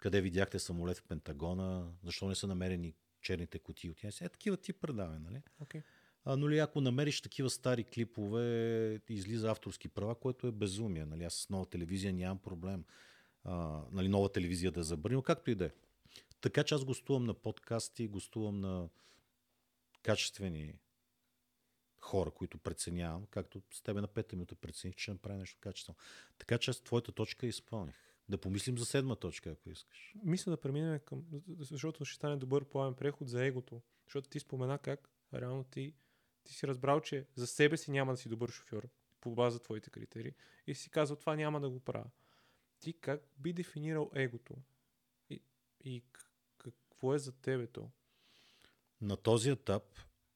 къде видяхте самолет в Пентагона, защо не са намерени черните кутии от Е, такива тип предавания, нали? Okay. А, но ли, ако намериш такива стари клипове, излиза авторски права, което е безумие. Нали? Аз с нова телевизия нямам проблем. А, нали, нова телевизия да забрани, но както и да е. Така че аз гостувам на подкасти, гостувам на качествени хора, които преценявам, както с тебе на пета минута прецених, че ще направя нещо качествено. Така че аз твоята точка изпълних. Да помислим за седма точка, ако искаш. Мисля да преминем към, защото ще стане добър плавен преход за егото. Защото ти спомена как реално ти, ти си разбрал, че за себе си няма да си добър шофьор по база твоите критерии и си казал това няма да го правя. Ти как би дефинирал егото? И, и какво е за тебе то? На този етап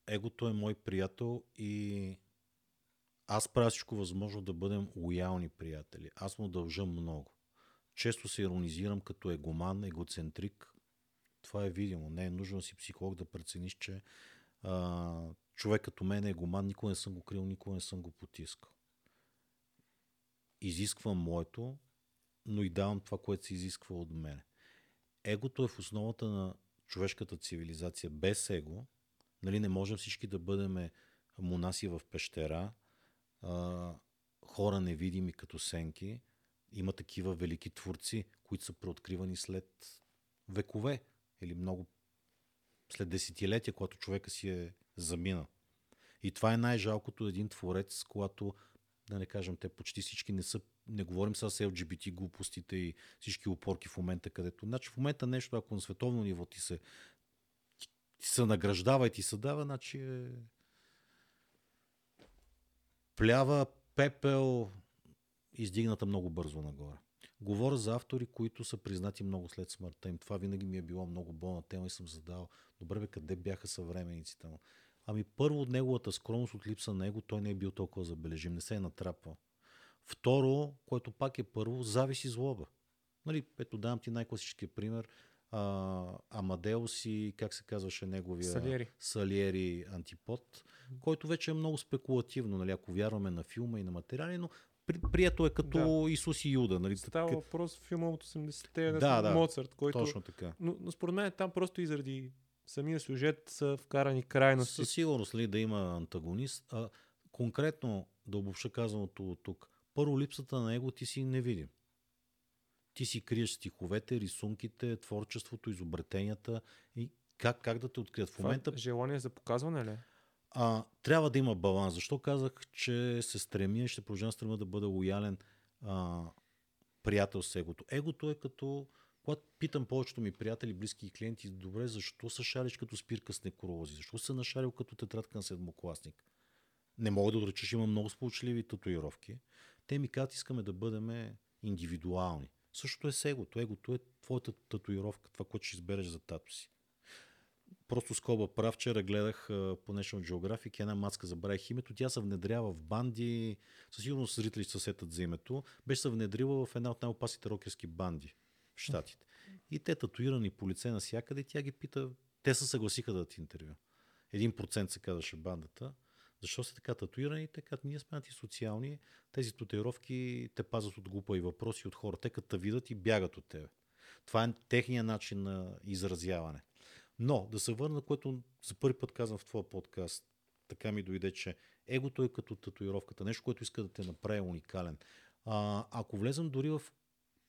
егото е мой приятел и аз правя всичко възможно да бъдем лоялни приятели. Аз му дължа много. Често се иронизирам като егоман, егоцентрик. Това е видимо. Не е нужно си психолог да прецениш, че а, човек като мен е егоман. Никога не съм го крил, никога не съм го потискал. Изисквам моето, но и давам това, което се изисква от мене. егото е в основата на човешката цивилизация. Без его, нали, не можем всички да бъдем монаси в пещера, а, хора невидими като сенки. Има такива велики творци, които са преоткривани след векове или много след десетилетия, когато човека си е заминал. И това е най-жалкото един творец, когато, да не кажем, те почти всички не са, не говорим с LGBT глупостите и всички опорки в момента, където. Значи в момента нещо, ако на световно ниво ти се, ти се награждава и ти се дава, значи е плява, пепел, издигната много бързо нагоре. Говоря за автори, които са признати много след смъртта им. Това винаги ми е било много болна тема и съм задал, добре бе, къде бяха съвременниците му? Ами първо от неговата скромност, от липса на него, той не е бил толкова забележим, не се е натрапвал. Второ, което пак е първо, зависи злоба. Нали, ето давам ти най-класическия пример. А, Амадеус и как се казваше неговия Салиери. Салиери антипод, който вече е много спекулативно, нали, ако вярваме на филма и на материали, но прието е като Да. Исус и Юда. Нали, Става така- въпрос в филма от 80-те Да, да, да, Моцарт, който... Точно така. Но, но според мен там просто и заради самия сюжет са вкарани крайности. Със сигурност ли да има антагонист. А, конкретно да обобща казаното от тук. Първо, липсата на его ти си невидим. Ти си криеш стиховете, рисунките, творчеството, изобретенията и как, как да те открият. В Това момента Желание за показване ли? А, трябва да има баланс. Защо казах, че се стремя и ще продължавам да стремя да бъда лоялен а, приятел с егото? Егото е като, когато питам повечето ми приятели, близки и клиенти, добре, защо се шариш като спирка с некролози? Защо се нашарил като тетрадка на седмокласник? Не мога да отреча, че има много сполучливи татуировки. Те ми казват, искаме да бъдем индивидуални. Същото е с егото. Егото е твоята татуировка, това, което ще избереш за тато си просто скоба прав. Вчера гледах по National Geographic една мацка, забравих името. Тя се внедрява в банди. Със сигурност зрители се сетят за името. Беше се внедрила в една от най-опасните рокерски банди в Штатите. И те татуирани по лице навсякъде. Тя ги пита. Те се съгласиха да дадат интервю. Един процент се казваше бандата. Защо са така татуирани? Така, ние сме антисоциални. Тези татуировки те пазят от глупа и въпроси от хора. Те като видят и бягат от тебе. Това е техния начин на изразяване. Но да се върна, което за първи път казвам в твоя подкаст, така ми дойде, че егото е като татуировката, нещо, което иска да те направи уникален. А, ако влезем дори в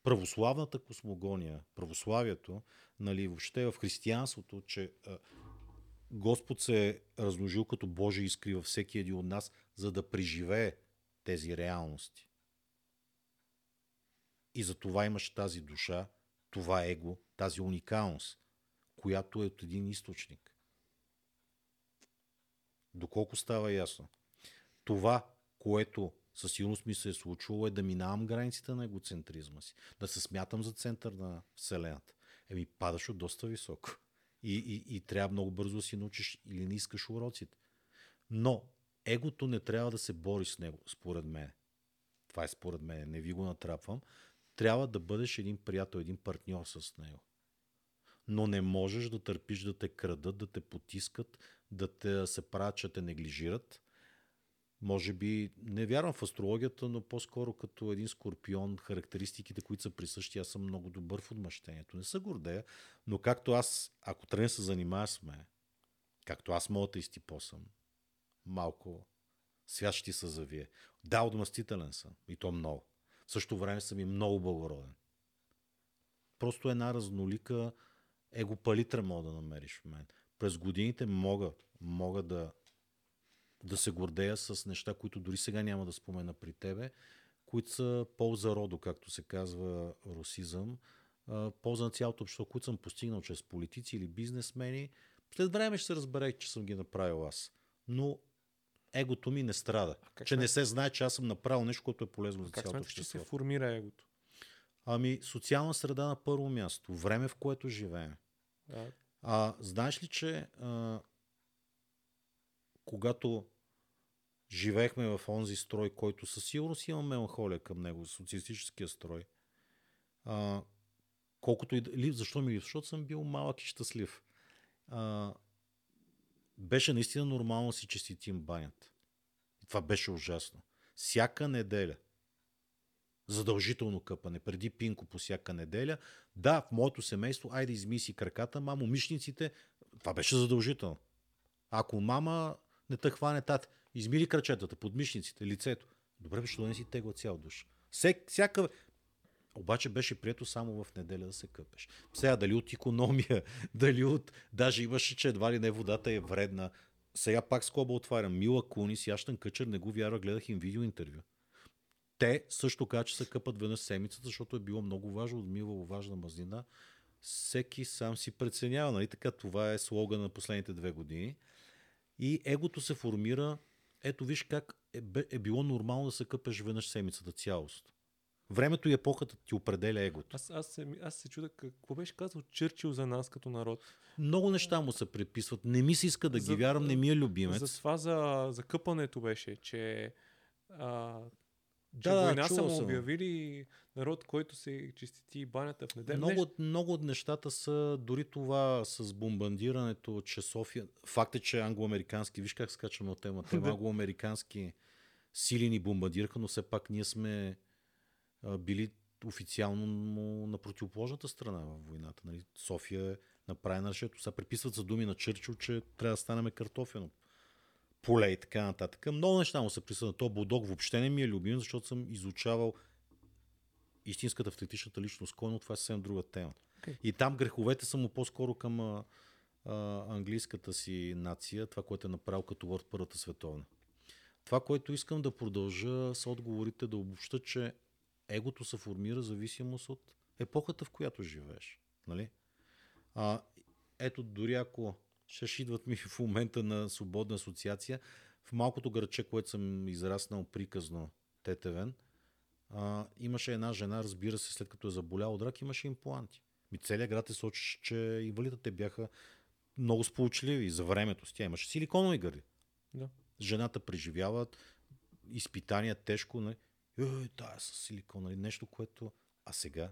православната космогония, православието, нали, въобще в християнството, че а, Господ се е размножил като Божия искри във всеки един от нас, за да преживее тези реалности. И за това имаш тази душа, това его, тази уникалност, която е от един източник. Доколко става ясно? Това, което със сигурност ми се е случвало, е да минавам границите на егоцентризма си, да се смятам за център на Вселената. Еми, падаш от доста високо. И, и, и трябва много бързо да си научиш или не искаш уроците. Но егото не трябва да се бори с него, според мен. Това е според мен, не ви го натрапвам. Трябва да бъдеш един приятел, един партньор с него. Но не можеш да търпиш да те крадат, да те потискат, да те се правят, че те неглижират. Може би, не вярвам в астрологията, но по-скоро като един скорпион, характеристиките, които са присъщи, аз съм много добър в отмъщението. Не се гордея, но както аз, ако тръгна се занимава с мен, както аз мога да изтипосам, малко свят ще се завие. Да, отмъстителен съм. И то много. В същото време съм и много благороден. Просто една разнолика егопалитра мога да намериш в мен. През годините мога, мога да, да се гордея с неща, които дори сега няма да спомена при тебе, които са полза родо, както се казва русизъм, полза на цялото общество, които съм постигнал чрез политици или бизнесмени. След време ще се разбере, че съм ги направил аз. Но егото ми не страда. как Че сме- не се знае, че аз съм направил нещо, което е полезно за Как цялото смяташ, че се общество. формира егото? Ами, социална среда на първо място. Време, в което живеем. А, А, знаеш ли, че а, когато живеехме в онзи строй, който със сигурност има меланхолия към него, социалистическия строй, а, колкото и да... Защо ми? Защото съм бил малък и щастлив. А, беше наистина нормално да си честитим банята. Това беше ужасно. Всяка неделя Задължително къпане, преди пинко по всяка неделя. Да, в моето семейство, айде измиси краката, мамо, мишниците, това беше задължително. Ако мама не те хване тат, измили крачетата, подмишниците, лицето. Добре, защо да не си тегла цял душ? Всек, всяка... Обаче беше прието само в неделя да се къпеш. Сега дали от економия, [laughs] дали от... Даже имаше, че едва ли не водата е вредна. Сега пак скоба отварям. Мила Кунис и Аштън Къчер не го вярва, гледах им видео интервю. Те също казват, че се къпат веднъж седмицата, защото е било много важно, отмивало важна мазнина. Всеки сам си преценява. Нали? Така, това е слоган на последните две години. И егото се формира. Ето виж как е, е било нормално да се къпеш веднъж седмицата цялост. Времето и епохата ти определя егото. Аз, аз, се, аз се чуда какво беше казал Чърчил за нас като народ. Много неща му се преписват. Не ми се иска да ги вярвам, не ми е любимец. За това за, за къпането беше, че а, че да, война са му обявили народ, който се чистити банята в неделя. Много, много от нещата са, дори това с бомбандирането, че София... Факт е, че англоамерикански, виж как скачаме от темата, [laughs] англоамерикански сили ни бомбардираха, но все пак ние сме а, били официално на противоположната страна в войната. Нали? София е направена решето. Сега приписват за думи на Чърчил, че трябва да станем картофено поле и така нататък. Много неща му се присъдат. То Булдог въобще не ми е любим, защото съм изучавал истинската автентичната личност. Кой, но това е съвсем друга тема. Okay. И там греховете са му по-скоро към а, а, английската си нация, това, което е направил като Word Първата световна. Това, което искам да продължа с отговорите, да обобща, че егото се формира зависимост от епохата, в която живееш. Нали? А, ето, дори ако ще идват ми [laughs] в момента на свободна асоциация. В малкото градче, което съм израснал приказно, Тетевен, а, имаше една жена, разбира се, след като е заболял от рак, имаше импланти. Ми целият град е сочи, че инвалидите бяха много сполучливи за времето си. Тя имаше силиконови гърди. Да. Жената преживява изпитания тежко. Не? Е, тая с силикон, нали? нещо, което... А сега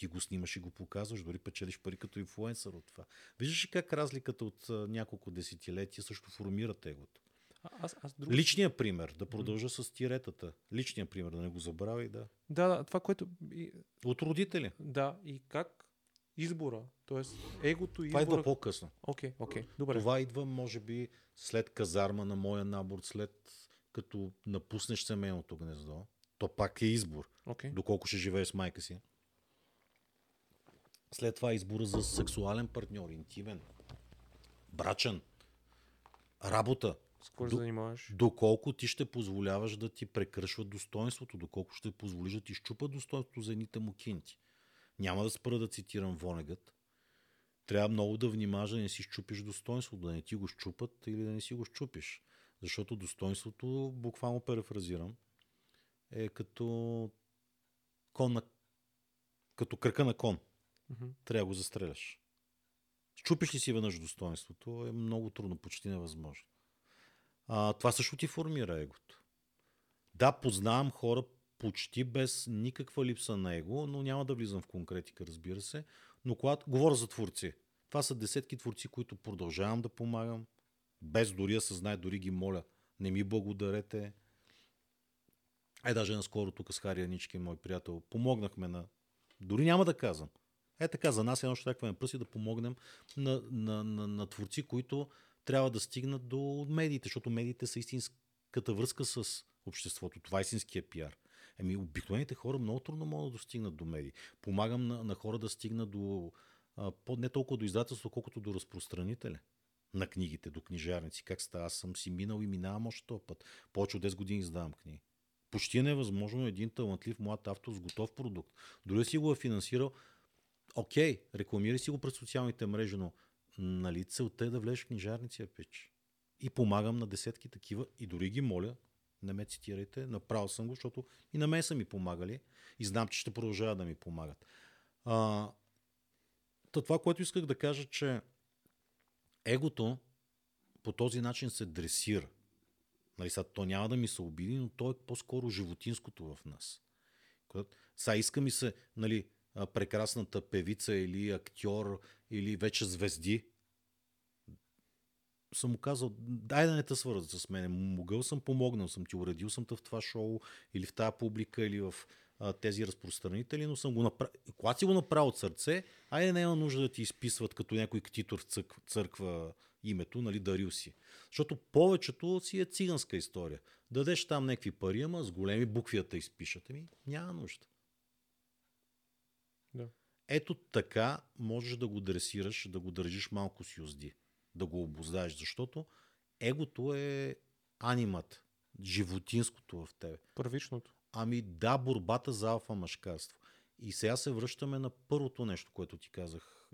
ти го снимаш и го показваш, дори печелиш пари като инфлуенсър от това. Виждаш ли как разликата от няколко десетилетия също формира тегото? Аз, аз друг... Личният пример, да продължа mm. с тиретата. Личният пример, да не го забравяй, да. Да, да, това, което... От родители. Да, и как избора, т.е. егото и Това идва по-късно. Окей, okay, окей, okay, добре. Това идва, може би, след казарма на моя набор, след като напуснеш семейното гнездо. То пак е избор. Okay. Доколко ще живееш с майка си. След това избора за сексуален партньор, интимен, брачен, работа. С кой занимаваш? Доколко ти ще позволяваш да ти прекършват достоинството, доколко ще позволиш да ти щупа достоинството за едните му кинти. Няма да спра да цитирам Вонегът. Трябва много да внимаваш да не си щупиш достоинството, да не ти го щупат или да не си го щупиш. Защото достоинството, буквално перефразирам, е като кон на... като кръка на кон mm-hmm. трябва да го застреляш. Чупиш ли си веднъж достоинството, е много трудно, почти невъзможно. А, това също ти формира егото. Да, познавам хора почти без никаква липса на его, но няма да влизам в конкретика, разбира се. Но когато говоря за творци, това са десетки творци, които продължавам да помагам, без дори да съзнае, дори ги моля, не ми благодарете. Ай, даже наскоро тук с Хария Нички, мой приятел, помогнахме на... Дори няма да казвам. Е така, за нас е едно щакване пръси да помогнем на, на, на, на творци, които трябва да стигнат до медиите, защото медиите са истинската връзка с обществото. Това е истинския пиар. Еми, обикновените хора много трудно могат да достигнат до медии. Помагам на, на хора да стигнат до а, не толкова до издателство, колкото до разпространители на книгите, до книжарници. Как става? Аз съм си минал и минавам още този път. Повече от 10 години издавам книги. Почти е невъзможно един талантлив млад автор с готов продукт. Дори си го е финансирал, окей, рекламирай си го през социалните мрежи, но нали целта е да влезеш в книжарници, пич. И помагам на десетки такива и дори ги моля, не ме цитирайте, направил съм го, защото и на мен са ми помагали и знам, че ще продължават да ми помагат. А, това, което исках да кажа, че егото по този начин се дресира. Нали, сега, то няма да ми се обиди, но то е по-скоро животинското в нас. Сега иска ми се, нали, прекрасната певица или актьор или вече звезди, съм му казал, дай да не те свързват с мен. Могъл съм, помогнал съм ти, уредил съм те в това шоу или в тази публика или в а, тези разпространители, но съм го направил. Когато си го направил от сърце, айде няма нужда да ти изписват като някой ктитор църква, църква името, нали, дарил си. Защото повечето си е циганска история. Дадеш там някакви пари, ама с големи букви да те изпишат. Ами, няма нужда. Ето така можеш да го дресираш, да го държиш малко с юзди, да го обоздаеш, защото егото е анимат, животинското в тебе. Първичното. Ами да, борбата за алфа мъжкарство. И сега се връщаме на първото нещо, което ти казах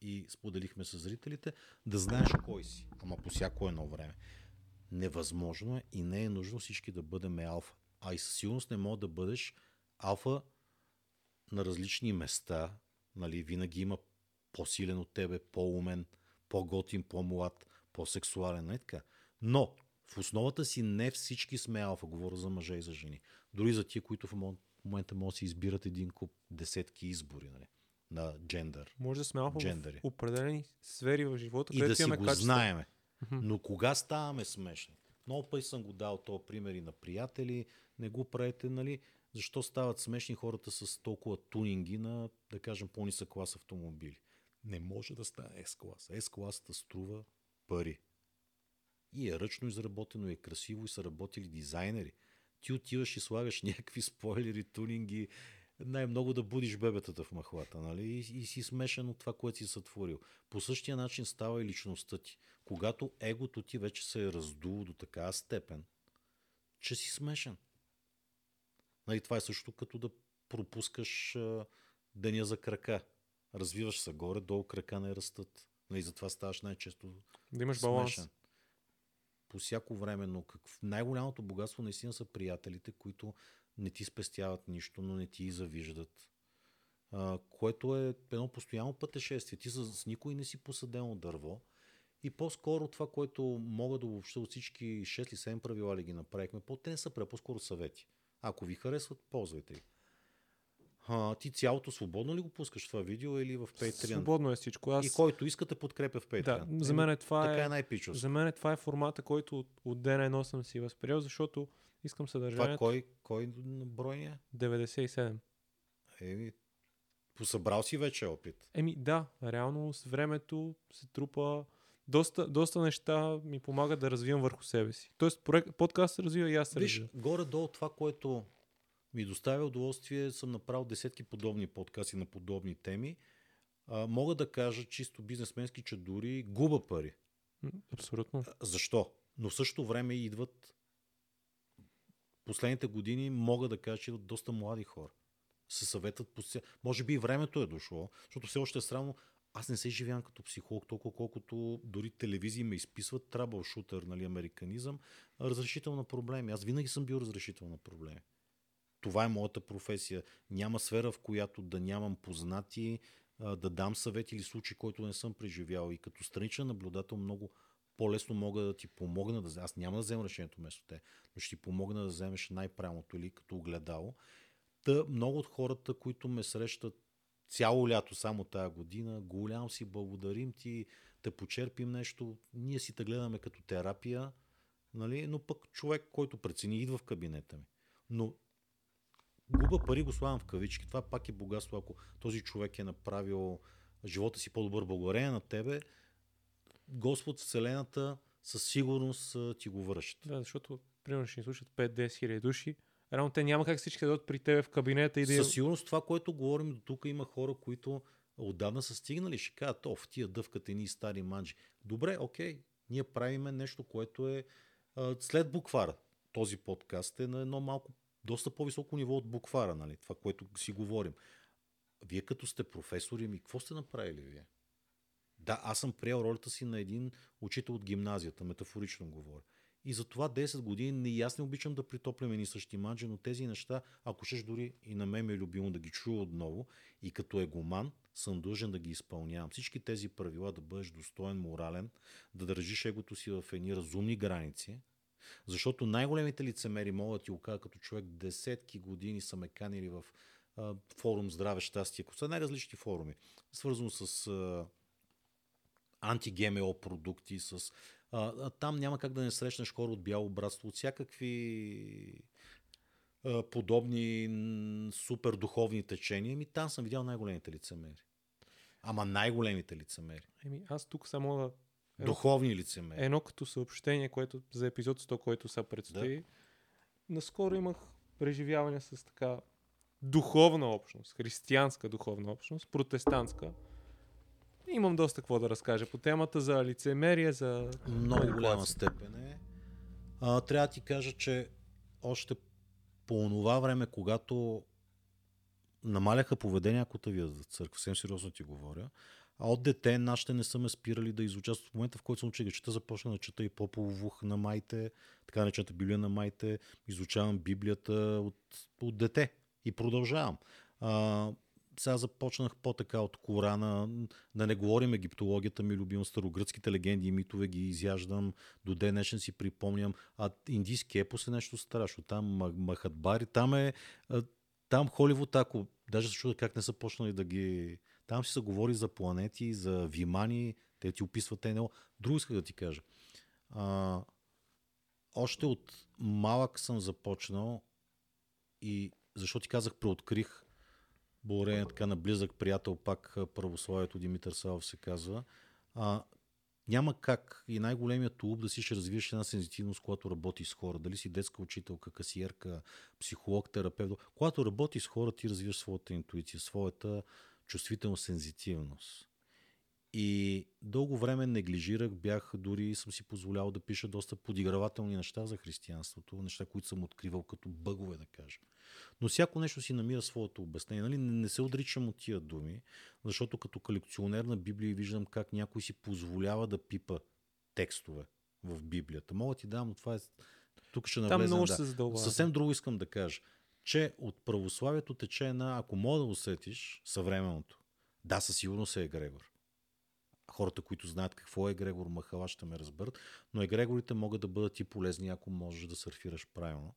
и споделихме с зрителите, да знаеш кой си, ама по всяко едно време. Невъзможно е и не е нужно всички да бъдем алфа. А и със сигурност не мога да бъдеш алфа на различни места. Нали, винаги има по-силен от тебе, по-умен, по-готин, по-млад, по-сексуален. Не така. Но в основата си не всички сме алфа. Говоря за мъже и за жени. Дори за тия, които в момента могат да си избират един куп десетки избори нали, на джендър. Може да сме алфа Джендъри. в определени сфери в живота, И да си го качества. знаеме. Но кога ставаме смешни? Много пъти съм го дал този пример и на приятели. Не го правете, нали? Защо стават смешни хората с толкова тунинги на, да кажем, по-нисък клас автомобили? Не може да стане S-класа. S-класата струва пари. И е ръчно изработено, и е красиво, и са работили дизайнери. Ти отиваш и слагаш [laughs] някакви спойлери, тунинги, най-много да будиш бебетата в махлата, нали? И, и си смешен от това, което си сътворил. По същия начин става и личността ти. Когато егото ти вече се е раздуло до такава степен, че си смешен. Нали, това е също като да пропускаш а, деня за крака. Развиваш се горе, долу крака не растат. Нали, затова ставаш най-често Да имаш баланс. смешен. По всяко време, но как... най-голямото богатство наистина са приятелите, които не ти спестяват нищо, но не ти и завиждат. А, което е едно постоянно пътешествие. Ти с, с никой не си посадено дърво. И по-скоро това, което мога да обобща от всички 6 или 7 правила ли ги направихме, по-те не са по-скоро съвети. Ако ви харесват, ползвайте ги. А, ти цялото свободно ли го пускаш това видео или в Patreon? Свободно е всичко. Аз... И който искате подкрепя в Patreon. Да, за мен е това така е, е най-пичост. за мен това е формата, който от, от ден едно съм си възприел, защото искам Това съдържанието. кой, кой брой е? 97. Еми, посъбрал си вече опит. Еми да, реално с времето се трупа доста, доста неща ми помагат да развивам върху себе си. Тоест проект, подкаст се развива и аз се Виж, развивам. горе-долу това, което ми доставя удоволствие, съм направил десетки подобни подкасти на подобни теми. А, мога да кажа чисто бизнесменски, че дори губа пари. Абсолютно. Защо? Но в същото време идват последните години, мога да кажа, че идват доста млади хора. Се съветват по Може би и времето е дошло, защото все още е срамно. Аз не се живявам като психолог, толкова колкото дори телевизии ме изписват трабълшутър, нали, американизъм, разрешител на проблеми. Аз винаги съм бил разрешител на проблеми. Това е моята професия. Няма сфера, в която да нямам познати, да дам съвет или случай, който не съм преживял. И като страничен наблюдател много по-лесно мога да ти помогна да... Аз няма да взема решението вместо те, но ще ти помогна да вземеш най-правилното или като огледало. Та много от хората, които ме срещат цяло лято само тая година, голям си, благодарим ти, те почерпим нещо, ние си те гледаме като терапия, нали? но пък човек, който прецени, идва в кабинета ми. Но губа пари го слагам в кавички. Това пак е богатство, ако този човек е направил живота си по-добър благодарение на тебе, Господ, Вселената със сигурност ти го връща. Да, защото примерно ще ни слушат 5-10 хиляди души. Реално те няма как всички да дойдат при тебе в кабинета и да... Със сигурност това, което говорим до тук, има хора, които отдавна са стигнали, ще кажат, о, в тия дъвката ни стари манджи. Добре, окей, ние правиме нещо, което е след буквара. Този подкаст е на едно малко, доста по-високо ниво от буквара, нали? това, което си говорим. Вие като сте професори, ми какво сте направили вие? Да, аз съм приел ролята си на един учител от гимназията, метафорично говоря. И за това 10 години и аз не обичам да притоплям едни същи манджи, но тези неща, ако щеш дори и на мен ми е любимо да ги чуя отново и като егоман съм длъжен да ги изпълнявам. Всички тези правила да бъдеш достоен, морален, да държиш егото си в едни разумни граници, защото най-големите лицемери могат да ти го кажа като човек десетки години са ме канили в а, форум Здраве, щастие, са най-различни форуми, свързано с а, анти-ГМО продукти, с... А, там няма как да не срещнеш хора от бяло братство, от всякакви а, подобни супер духовни течения, ми там съм видял най-големите лицемери. Ама най-големите лицемери. Еми, аз тук само да... Духовни лицемери. едно като съобщение, което за епизод 100, който са предстои. Да. Наскоро имах преживяване с така духовна общност, християнска духовна общност, протестантска. Имам доста какво да разкажа по темата за лицемерие, за много голяма степен е. А, трябва да ти кажа, че още по това време, когато намаляха поведението вие за църква, съвсем сериозно ти говоря, а от дете нашите не са ме спирали да изучат. В момента, в който съм учил чета, започна да чета и Поповух на майте, така наречената Библия на майте, изучавам Библията от, от дете и продължавам. А, сега започнах по-така от Корана, да не говорим египтологията ми, любим старогръцките легенди и митове ги изяждам, до ден днешен си припомням, а индийски епос е нещо страшно, там Ма- Махатбари, там е, там Холивуд, ако даже се чуда как не са почнали да ги... Там си се говори за планети, за вимани, те ти описват НЛО. Друго исках да ти кажа. А, още от малък съм започнал и защо ти казах, преоткрих благодарение така на близък приятел, пак православието Димитър Савов се казва. А, няма как и най-големият тулуп да си ще развиеш една сензитивност, когато работиш с хора. Дали си детска учителка, касиерка, психолог, терапевт. Когато работиш с хора, ти развиваш своята интуиция, своята чувствителна сензитивност. И дълго време неглижирах, бях дори съм си позволял да пиша доста подигравателни неща за християнството, неща, които съм откривал като бъгове, да кажа. Но всяко нещо си намира своето обяснение. Нали? Не, не се отричам от тия думи, защото като колекционер на Библия виждам как някой си позволява да пипа текстове в Библията. Мога ти дам, но това е... Тук ще Там навлезем. много да. ще се задълбава. Съвсем друго искам да кажа, че от православието тече една, ако мога да усетиш, съвременното. Да, със сигурност е егрегор. Хората, които знаят какво е егрегор, махала ще ме разберат, но егрегорите могат да бъдат и полезни, ако можеш да сърфираш правилно.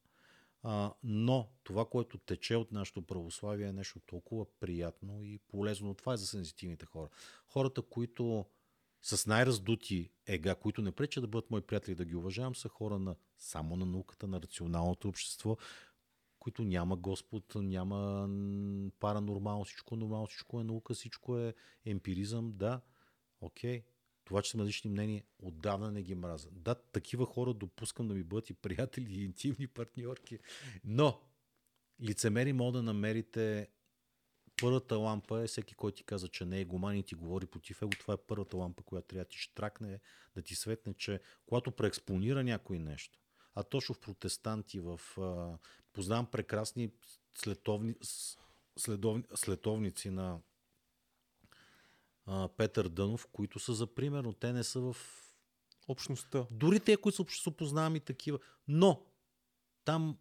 А, но това, което тече от нашето православие е нещо толкова приятно и полезно. Това е за сензитивните хора. Хората, които с най-раздути ега, които не пречат да бъдат мои приятели да ги уважавам, са хора на само на науката, на рационалното общество, които няма Господ, няма паранормално, всичко е нормално, всичко е наука, всичко е емпиризъм, да, окей. Това, че сме различни мнения, отдавна не ги мразя. Да, такива хора допускам да ми бъдат и приятели, и интимни партньорки. Но, лицемери мога да намерите първата лампа е всеки, който ти каза, че не е гуман и ти говори против его. Това е първата лампа, която трябва да ти штракне, да ти светне, че когато преекспонира някой нещо, а точно в протестанти, в... Познавам прекрасни следовни, следовни, следовници на а, Петър Дънов, които са за пример, но те не са в Общността. дори те, които са- се опознавам и такива. Но, там,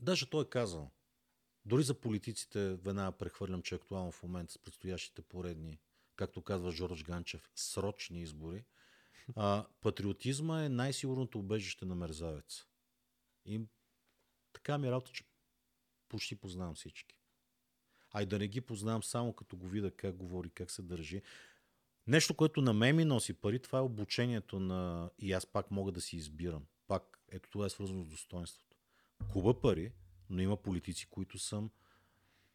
даже той е казал, дори за политиците веднага прехвърлям, че е актуално в момента с предстоящите поредни, както казва Жорж Ганчев, срочни избори. А, патриотизма е най-сигурното убежище на мерзавец. И така ми е работа, че почти познавам всички. А и да не ги познавам само като го видя как говори, как се държи. Нещо, което на мен ми носи пари, това е обучението на... И аз пак мога да си избирам. Пак, ето това е свързано с достоинството. Куба пари, но има политици, които съм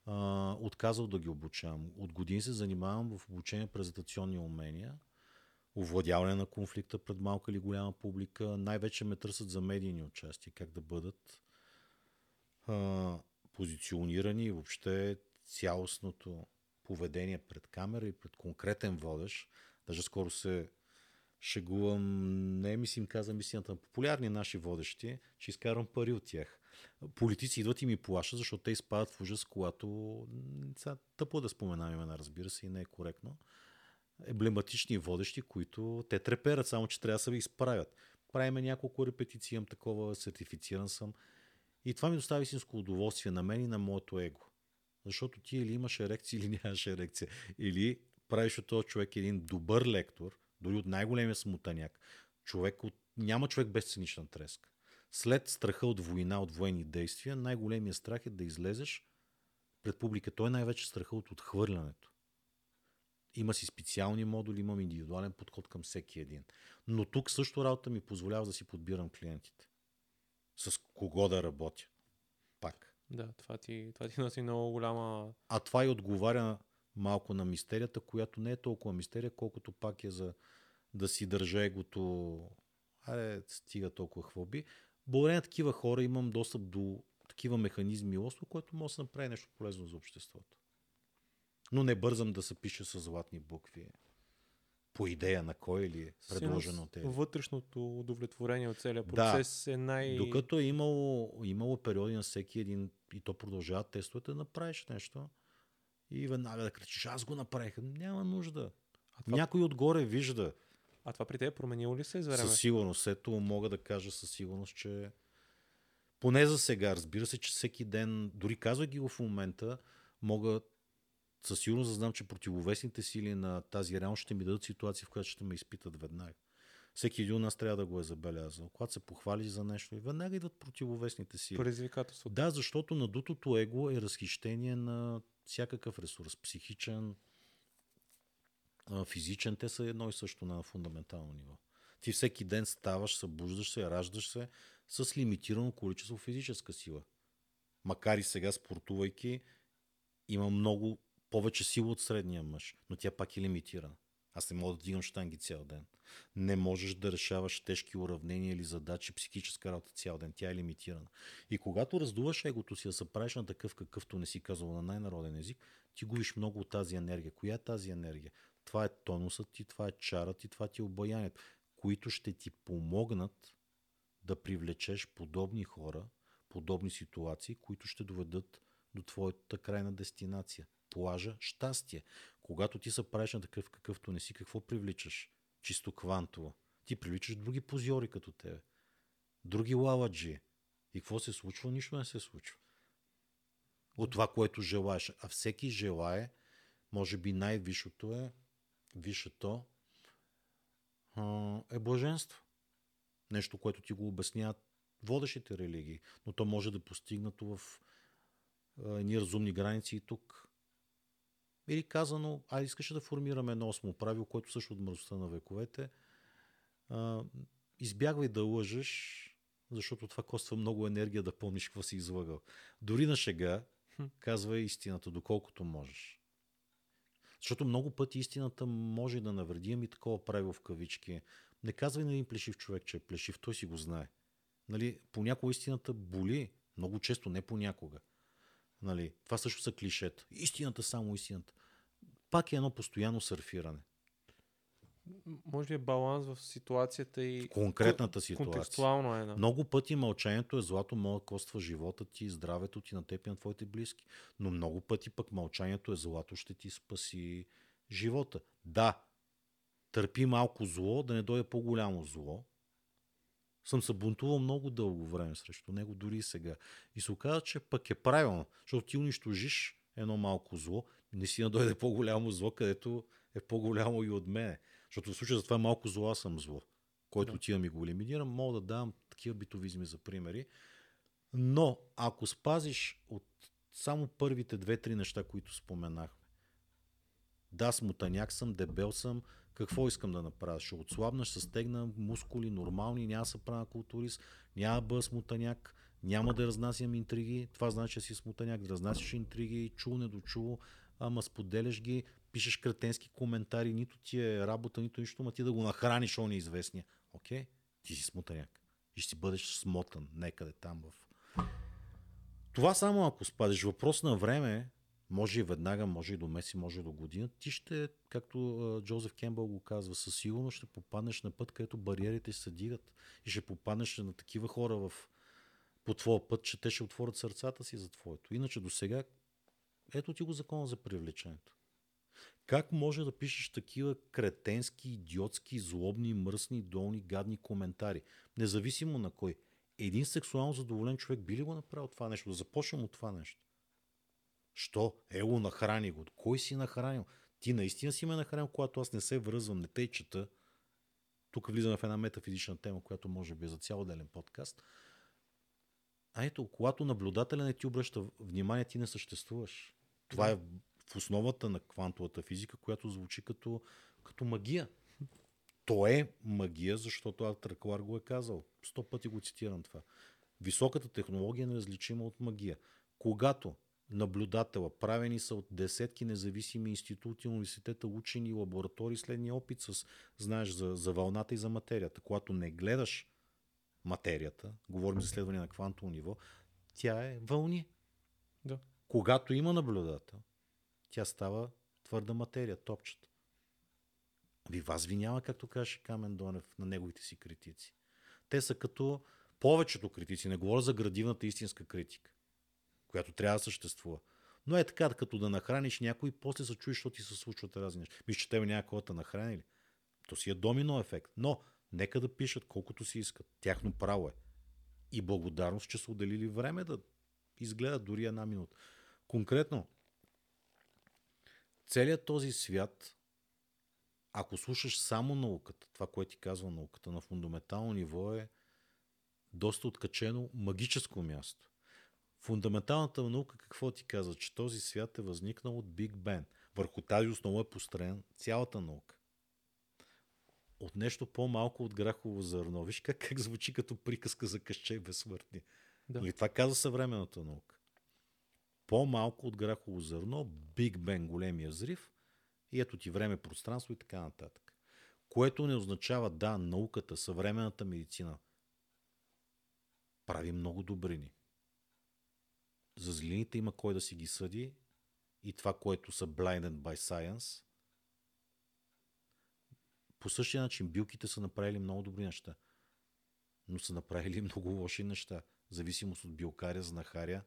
а, отказал да ги обучавам. От години се занимавам в обучение презентационни умения, овладяване на конфликта пред малка или голяма публика. Най-вече ме търсят за медийни участия, как да бъдат а, позиционирани и въобще цялостното поведение пред камера и пред конкретен водещ. Даже скоро се шегувам, не ми си им казвам истината, на популярни наши водещи, че изкарвам пари от тях. Политици идват и ми плашат, защото те изпадат в ужас, когато сега, тъпо да споменавам имена, разбира се, и не е коректно. Емблематични водещи, които те треперят, само че трябва да се изправят. Правиме няколко репетиции, имам такова, сертифициран съм. И това ми достави истинско удоволствие на мен и на моето его. Защото ти или имаш ерекция, или нямаш ерекция. Или правиш от този човек един добър лектор, дори от най-големия смутаняк. Човек от... Няма човек без цинична треска. След страха от война, от военни действия, най-големият страх е да излезеш пред публика. Той е най-вече страха от отхвърлянето. Има си специални модули, имам индивидуален подход към всеки един. Но тук също работа ми позволява да си подбирам клиентите. С кого да работя. Пак. Да, това ти, това ти носи много голяма... А това и отговаря малко на мистерията, която не е толкова мистерия, колкото пак е за да си държа егото. Аре, стига толкова хвоби. Благодарение на такива хора имам достъп до такива механизми и осло, което може да направи нещо полезно за обществото. Но не бързам да се пише с златни букви. По идея на кой или е предложено от Вътрешното удовлетворение от целия процес да, е най... Докато е имало, имало периоди на всеки един, и то продължава тестовете, направиш нещо и веднага да кричиш, аз го направих. Няма нужда. А това... Някой отгоре вижда. А това при теб е променило ли се за време? Със сигурност. Ето мога да кажа със сигурност, че поне за сега, разбира се, че всеки ден, дори казвай ги го в момента, мога със сигурност да знам, че противовесните сили на тази реалност ще ми дадат ситуация, в която ще ме изпитат веднага. Всеки един от нас трябва да го е забелязал. Когато се похвали за нещо, и веднага идват противовесните сили. Предизвикателство. Да, защото надутото его е разхищение на всякакъв ресурс. Психичен, физичен. Те са едно и също на фундаментално ниво. Ти всеки ден ставаш, събуждаш се, раждаш се с лимитирано количество физическа сила. Макар и сега спортувайки, има много повече сила от средния мъж, но тя пак е лимитирана. Аз не мога да дигам штанги цял ден. Не можеш да решаваш тежки уравнения или задачи, психическа работа цял ден. Тя е лимитирана. И когато раздуваш егото си да се правиш на такъв, какъвто не си казал на най-народен език, ти губиш много от тази енергия. Коя е тази енергия? Това е тонусът ти, това е чарът ти, това ти е обаянието, които ще ти помогнат да привлечеш подобни хора, подобни ситуации, които ще доведат до твоята крайна дестинация плажа щастие. Когато ти се правиш на такъв какъвто не си, какво привличаш? Чисто квантово. Ти привличаш други позиори като тебе. Други лаладжи. И какво се случва? Нищо не се случва. От това, което желаеш. А всеки желае, може би най-висшото е, висшето е блаженство. Нещо, което ти го обясняват водещите религии. Но то може да постигнато в едни разумни граници и тук. Или казано, а искаше да формираме едно осмо правило, което също от мързостта на вековете. А, избягвай да лъжеш, защото това коства много енергия да помниш какво си излагал. Дори на шега, казвай истината, доколкото можеш. Защото много пъти истината може да навреди, ами такова правило в кавички. Не казвай на един плешив човек, че е плешив, той си го знае. Нали, понякога истината боли, много често, не понякога. Нали, това също са клишета. Истината, само истината пак е едно постоянно сърфиране. Може би е баланс в ситуацията и конкретната ситуация. Контекстуално е. Да. Много пъти мълчанието е злато, може да коства живота ти, здравето ти на теб и на твоите близки. Но много пъти пък мълчанието е злато, ще ти спаси живота. Да, търпи малко зло, да не дойде по-голямо зло. Съм се бунтувал много дълго време срещу него, дори и сега. И се оказа, че пък е правилно, защото ти унищожиш едно малко зло не си надойде по-голямо зло, където е по-голямо и от мене. Защото в случая за това малко зло аз съм зло, който да. отивам и го елиминирам. Мога да давам такива битовизми за примери. Но ако спазиш от само първите две-три неща, които споменахме, да, смутаняк съм, дебел съм, какво искам да направя? Ще отслабна, ще стегна мускули нормални, няма да се правя културист, няма да бъда смутаняк, няма да разнасям интриги. Това значи, че си смутаняк, да разнасяш интриги, чул, недочул, ама споделяш ги, пишеш кретенски коментари, нито ти е работа, нито нищо, ма ти да го нахраниш он неизвестния. Окей, ти си смутаняк. И ще си бъдеш смотан некъде там в... Това само ако спадеш. Въпрос на време, може и веднага, може и до месец, може и до година, ти ще, както Джозеф Кембъл го казва, със сигурност ще попаднеш на път, където бариерите се дигат и ще попаднеш на такива хора в, по твоя път, че те ще отворят сърцата си за твоето. Иначе до сега ето ти го закона за привлечението. Как може да пишеш такива кретенски, идиотски, злобни, мръсни, долни, гадни коментари? Независимо на кой. Един сексуално задоволен човек би ли го направил това нещо? Да започнем от това нещо. Що? Ело, нахрани го. Кой си нахранил? Ти наистина си ме нахранил, когато аз не се връзвам, не те чета. Тук влизаме в една метафизична тема, която може би е за цял делен подкаст. А ето, когато наблюдателя не ти обръща внимание, ти не съществуваш. Това е в основата на квантовата физика, която звучи като, като магия. То е магия, защото Артър Клар го е казал. Сто пъти го цитирам това. Високата технология е неразличима от магия. Когато наблюдатела, правени са от десетки независими институти, университета, учени, лаборатории, следния опит с, знаеш, за, за вълната и за материята. Когато не гледаш материята, говорим за изследване на квантово ниво, тя е вълни. Да. Когато има наблюдател, тя става твърда материя, топчета. Ви вас ви няма, както каже Камен Донев на неговите си критици. Те са като повечето критици, не говоря за градивната истинска критика, която трябва да съществува. Но е така, като да нахраниш някой, после се чуеш, защото ти се случват разни неща. Мисля, че тебе някой да нахранили. То си е домино ефект. Но нека да пишат колкото си искат. Тяхно право е. И благодарност, че са отделили време да изгледат дори една минута. Конкретно, целият този свят, ако слушаш само науката, това, което ти казва науката на фундаментално ниво е доста откачено магическо място. Фундаменталната наука какво ти казва? Че този свят е възникнал от Биг Бен. Върху тази основа е построен цялата наука. От нещо по-малко от грахово зърно. Виж как, как звучи като приказка за къще безсмъртни. Да. Нали, това казва съвременната наука. По-малко от грахово зърно, Биг Бен, големия взрив, и ето ти време, пространство и така нататък. Което не означава, да, науката, съвременната медицина прави много добрини. За злините има кой да си ги съди и това, което са blinded by science. По същия начин билките са направили много добри неща, но са направили [laughs] много лоши неща. Зависимост от билкаря, знахаря,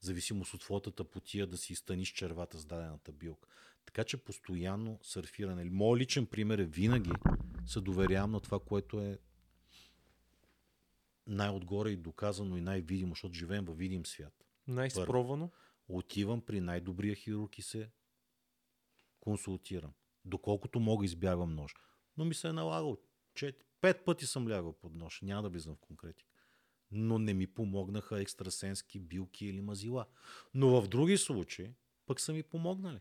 зависимост от флотата потия да си изтъниш червата с дадената билка. Така че постоянно сърфиране. Моят личен пример е винаги се доверявам на това, което е най-отгоре и доказано и най-видимо, защото живеем във видим свят. Най-спробвано? Отивам при най-добрия хирург и се консултирам. Доколкото мога избягвам нож. Но ми се е налагал. Чет... Пет пъти съм лягал под нож. Няма да влизам в конкретика. Но не ми помогнаха екстрасенски билки или мазила. Но в други случаи пък са ми помогнали.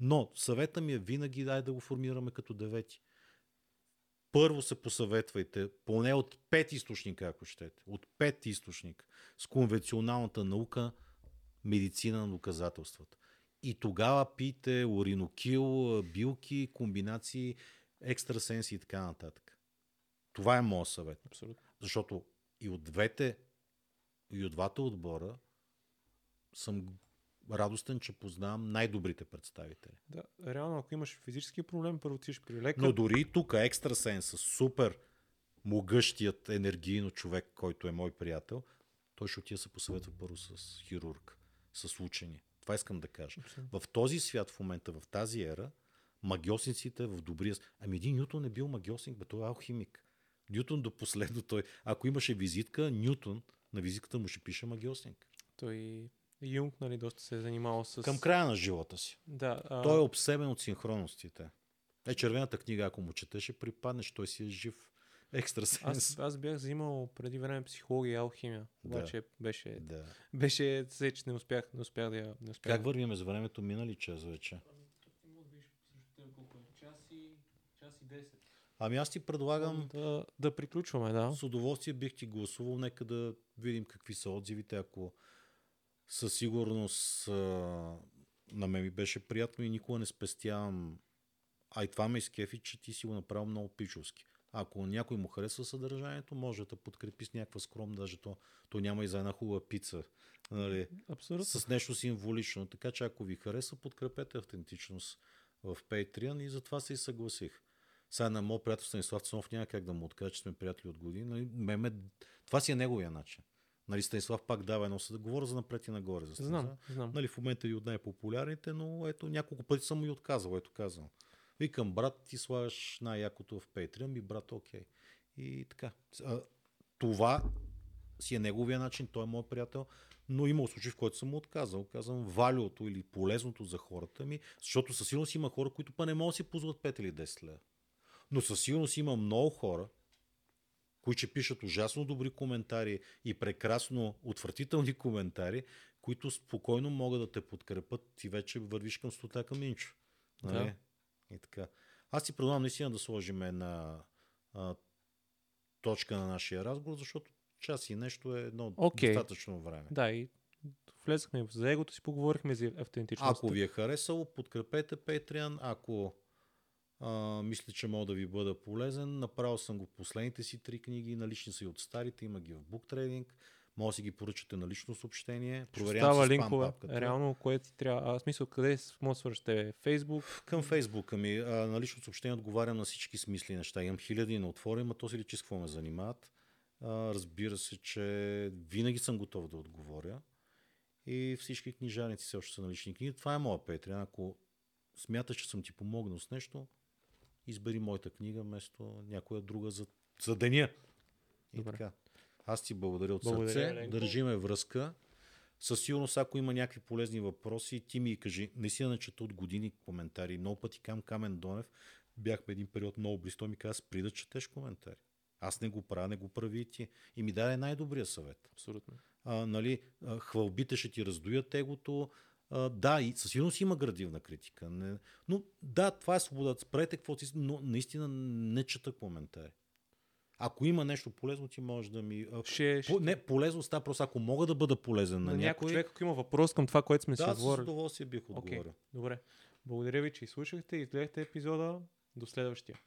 Но съвета ми е винаги дай да го формираме като девети. Първо се посъветвайте, поне от пет източника, ако щете. От пет източника. С конвенционалната наука, медицина на доказателствата. И тогава пийте уринокил, билки, комбинации, екстрасенси и така нататък. Това е моят съвет. Абсолютно. Защото и от двете, и от двата отбора съм радостен, че познавам най-добрите представители. Да, реално, ако имаш физически проблем, първо отиваш при лекар. Но дори и тук екстрасенс, супер могъщият енергийно човек, който е мой приятел, той ще отида се посъветва първо с хирург, с учени. Това искам да кажа. Абсолютно. В този свят в момента, в тази ера, магиосниците в добрия... Ами един Нютон е бил магиосник, бе той е алхимик. Нютон до последно той... Ако имаше визитка, Нютон на визитката му ще пише магиосник. Той Юнг, нали, доста се е занимавал с... Към края на живота си. Да, а... Той е обсебен от синхронностите. Е, червената книга, ако му четеше, припаднеш, той си е жив екстрасенс. Аз, аз бях взимал преди време психология и алхимия, Да. обаче беше, Да. беше се, че не успях, не успях да я... Не успях Как да... вървиме с времето? Минали час вече. Час и, час и 10. Ами аз ти предлагам Да, да приключваме, да. С удоволствие бих ти гласувал. Нека да видим какви са отзивите. Ако със сигурност а, на мен ми беше приятно и никога не спестявам. А и това ме изкефи, че ти си го направил много пичовски. Ако някой му харесва съдържанието, може да подкрепи с някаква скром, даже то, то няма и за една хубава пица. Нали? Абсолютно. С нещо символично. Така че ако ви хареса, подкрепете автентичност в Patreon и затова се и съгласих. Сега на моят приятел Станислав Цанов няма как да му откажа, че сме приятели от години. Нали, ме, ме, това си е неговия начин. Нали, Станислав пак дава едно да говоря за напред и нагоре. За Станислав. Знам, знам. Нали, в момента е от най-популярните, но ето няколко пъти съм и отказал, ето казвам. Викам, брат, ти слагаш най-якото в Patreon, ми брат, окей. И така. А, Това си е неговия начин, той е мой приятел, но има случаи, в който съм му отказал. Казвам валюото или полезното за хората ми, защото със сигурност има хора, които па не могат да си позволят 5 или 10 лева. Но със сигурност има много хора, които ще пишат ужасно добри коментари и прекрасно отвратителни коментари, които спокойно могат да те подкрепят и вече вървиш към стотака Минчо. Нали? Да. И така. Аз си предлагам наистина да сложим една а, точка на нашия разговор, защото час и нещо е едно Окей. достатъчно време. Да, и влезахме за егото си, поговорихме за автентичността. Ако ви е харесало, подкрепете Patreon. Ако а, мисля, че мога да ви бъда полезен, направил съм го последните си три книги, налични са и от старите, има ги в BookTrading. Може да си ги поръчате на лично съобщение. Проверявам Става линкове. папката. Реално, кое ти трябва. А, смисъл, къде може да свършите? Facebook? Към Фейсбука ми. А, на лично съобщение отговарям на всички смисли неща. Имам хиляди на отвори, ма то си личи с какво ме занимават. А, разбира се, че винаги съм готов да отговоря. И всички книжарници все още са налични книги. Това е моя Patreon. Ако смяташ, че съм ти помогнал с нещо, избери моята книга вместо някоя друга за, за деня. И Добре. така. Аз ти благодаря от Благодаря, сърце. Еленко. Държиме връзка. Със сигурност, ако има някакви полезни въпроси, ти ми кажи. Не си да чета от години коментари. Много пъти кам Камен Донев. Бяхме един период много близо. Той ми каза, спри да четеш коментари. Аз не го правя, не го прави и ти. И ми даде най-добрия съвет. Абсолютно. А, нали, хвалбите ще ти раздуят егото. А, да, и със сигурност има градивна критика. Не, но да, това е свободата. Спрете каквото си, но наистина не чета коментари. Ако има нещо полезно, ти можеш да ми... Ще, ще по, не, полезно става просто, ако мога да бъда полезен на, на някой някой. човек, ако има въпрос към това, което сме си да, с говорили. удоволствие бих отговорил. добре. Благодаря ви, че изслушахте и изгледахте епизода. До следващия.